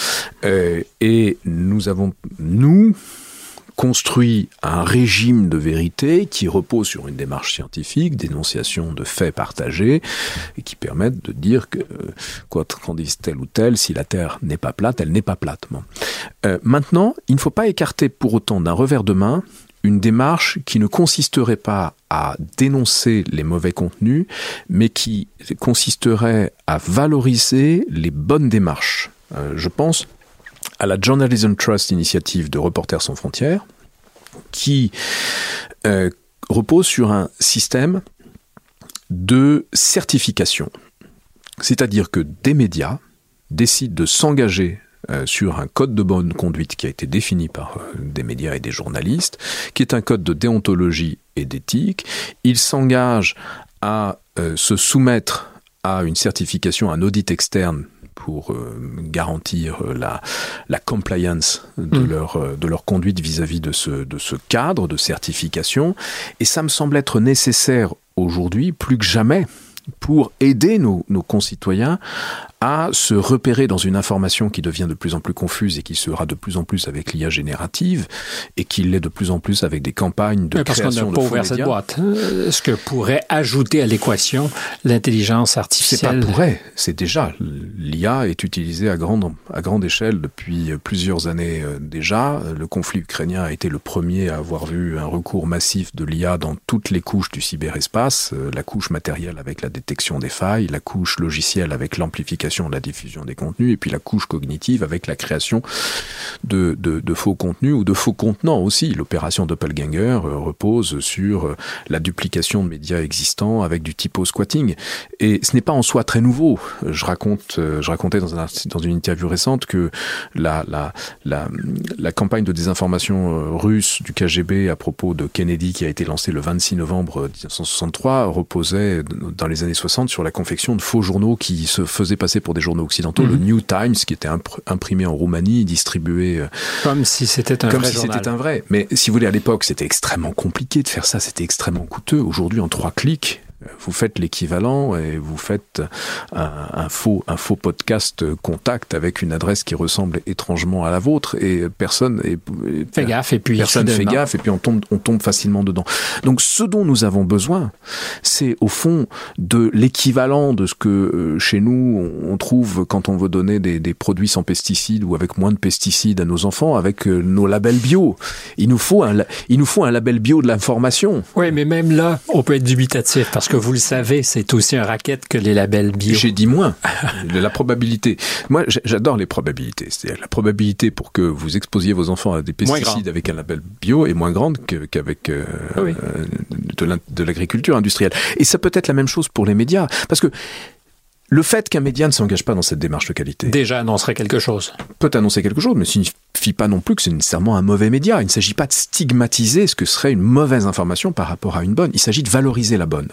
Euh, et nous avons, nous, construit un régime de vérité qui repose sur une démarche scientifique, d'énonciation de faits partagés, et qui permettent de dire que, quoi qu'en dise tel ou tel, si la Terre n'est pas plate, elle n'est pas plate. Bon. Euh, maintenant, il ne faut pas écarter pour autant d'un revers de main une démarche qui ne consisterait pas à dénoncer les mauvais contenus, mais qui consisterait à valoriser les bonnes démarches. Euh, je pense à la Journalism Trust Initiative de Reporters sans frontières, qui euh, repose sur un système de certification. C'est-à-dire que des médias décident de s'engager euh, sur un code de bonne conduite qui a été défini par euh, des médias et des journalistes, qui est un code de déontologie et d'éthique. Ils s'engagent à euh, se soumettre à une certification, un audit externe pour garantir la, la compliance de, mmh. leur, de leur conduite vis-à-vis -vis de, ce, de ce cadre de certification. Et ça me semble être nécessaire aujourd'hui, plus que jamais, pour aider nos, nos concitoyens à se repérer dans une information qui devient de plus en plus confuse et qui sera de plus en plus avec l'IA générative et qui l'est de plus en plus avec des campagnes de Mais parce création qu'on n'a pas ouvert cette boîte. Ce que pourrait ajouter à l'équation l'intelligence artificielle. C'est pas pourrait, c'est déjà. L'IA est utilisée à grande, à grande échelle depuis plusieurs années déjà. Le conflit ukrainien a été le premier à avoir vu un recours massif de l'IA dans toutes les couches du cyberespace, la couche matérielle avec la détection des failles, la couche logicielle avec l'amplification la diffusion des contenus, et puis la couche cognitive avec la création de, de, de faux contenus ou de faux contenants aussi. L'opération Doppelganger euh, repose sur euh, la duplication de médias existants avec du typo squatting. Et ce n'est pas en soi très nouveau. Je raconte, euh, je racontais dans, un, dans une interview récente que la, la, la, la campagne de désinformation russe du KGB à propos de Kennedy qui a été lancée le 26 novembre 1963 reposait dans les années 60 sur la confection de faux journaux qui se faisaient passer pour des journaux occidentaux, mmh. le New Times qui était imprimé en Roumanie, distribué comme si c'était un comme vrai si c'était un vrai. Mais si vous voulez, à l'époque, c'était extrêmement compliqué de faire ça, c'était extrêmement coûteux. Aujourd'hui, en trois clics, Vous faites l'équivalent et vous faites un, un, faux, un faux podcast contact avec une adresse qui ressemble étrangement à la vôtre et personne et, fait gaffe et puis personne fait gaffe et puis on tombe, on tombe facilement dedans. Donc ce dont nous avons besoin, c'est au fond de l'équivalent de ce que euh, chez nous on trouve quand on veut donner des, des, produits sans pesticides ou avec moins de pesticides à nos enfants, avec euh, nos labels bio. Il nous faut un, il nous faut un label bio de l'information. Oui, mais même là, on peut être dubitatif parce que vous le savez, c'est aussi un racket que les labels bio. J'ai dit moins. [LAUGHS] la probabilité. Moi, j'adore les probabilités. C'est-à-dire la probabilité pour que vous exposiez vos enfants à des pesticides avec un label bio est moins grande qu'avec euh, oui. euh, de l'agriculture industrielle. Et ça peut être la même chose pour les médias. Parce que le fait qu'un média ne s'engage pas dans cette démarche de qualité. Déjà annoncerait quelque chose. Peut annoncer quelque chose, mais signifie pas non plus que c'est nécessairement un mauvais média. Il ne s'agit pas de stigmatiser ce que serait une mauvaise information par rapport à une bonne. Il s'agit de valoriser la bonne.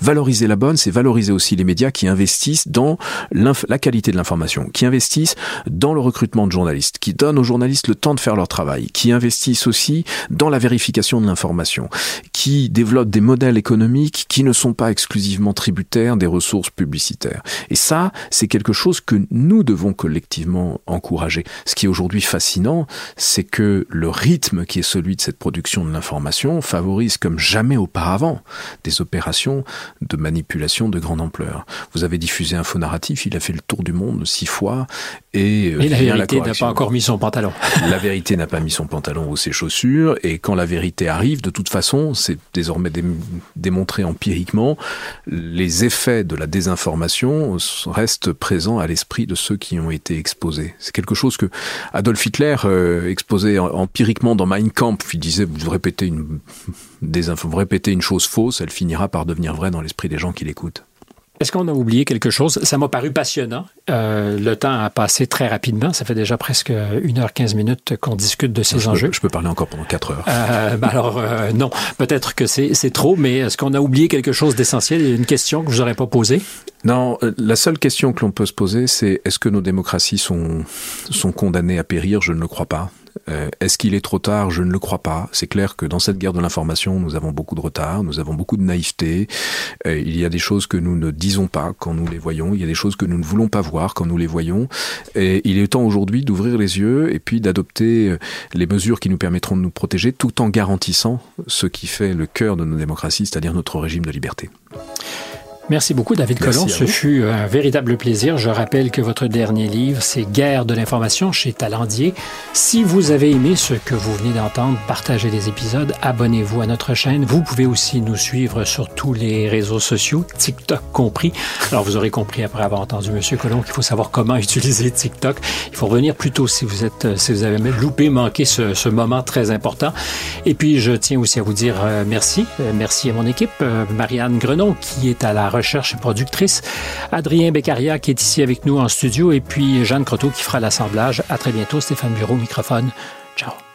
Valoriser la bonne, c'est valoriser aussi les médias qui investissent dans la qualité de l'information, qui investissent dans le recrutement de journalistes, qui donnent aux journalistes le temps de faire leur travail, qui investissent aussi dans la vérification de l'information, qui développent des modèles économiques qui ne sont pas exclusivement tributaires des ressources publicitaires. Et ça, c'est quelque chose que nous devons collectivement encourager. Ce qui est aujourd'hui fascinant, c'est que le rythme qui est celui de cette production de l'information favorise comme jamais auparavant des opérations de manipulation de grande ampleur. Vous avez diffusé un faux narratif, il a fait le tour du monde six fois et, et la vérité n'a pas encore mis son pantalon. la vérité n'a pas mis son pantalon ou ses chaussures et quand la vérité arrive, de toute façon, c'est désormais dé démontré empiriquement, les effets de la désinformation restent présents à l'esprit de ceux qui ont été exposés. C'est quelque chose que Adolf Hitler euh, exposait empiriquement dans Mein Kampf. Il disait vous répétez une [LAUGHS] des vous répétez une chose fausse, elle finira par devenir vraie dans l'esprit des gens qui l'écoutent. Est-ce qu'on a oublié quelque chose? Ça m'a paru passionnant. Euh, le temps a passé très rapidement. Ça fait déjà presque 1h15 minutes qu'on discute de ces je enjeux. Peux, je peux parler encore pendant 4 heures. Euh, ben alors, euh, non. Peut-être que c'est trop, mais est-ce qu'on a oublié quelque chose d'essentiel? Une question que je vous aurais pas posée? Non, la seule question que l'on peut se poser, c'est est-ce que nos démocraties sont, sont condamnées à périr? Je ne le crois pas. Euh, Est-ce qu'il est trop tard? Je ne le crois pas. C'est clair que dans cette guerre de l'information, nous avons beaucoup de retard, nous avons beaucoup de naïveté. Euh, il y a des choses que nous ne disons pas quand nous les voyons, il y a des choses que nous ne voulons pas voir quand nous les voyons. Et il est temps aujourd'hui d'ouvrir les yeux et puis d'adopter les mesures qui nous permettront de nous protéger tout en garantissant ce qui fait le cœur de nos démocraties, c'est-à-dire notre régime de liberté. Merci beaucoup, David Colomb. Ce fut un véritable plaisir. Je rappelle que votre dernier livre, c'est Guerre de l'information chez Talendier. Si vous avez aimé ce que vous venez d'entendre, partagez les épisodes, abonnez-vous à notre chaîne. Vous pouvez aussi nous suivre sur tous les réseaux sociaux, TikTok compris. Alors, vous aurez compris après avoir entendu M. Colomb qu'il faut savoir comment [LAUGHS] utiliser TikTok. Il faut revenir plus tôt si vous êtes, si vous avez loupé, manqué ce, ce moment très important. Et puis, je tiens aussi à vous dire euh, merci. Euh, merci à mon équipe, euh, Marianne Grenon, qui est à la recherche et productrice, Adrien Beccaria qui est ici avec nous en studio et puis Jeanne Croteau qui fera l'assemblage. À très bientôt, Stéphane Bureau, microphone. Ciao.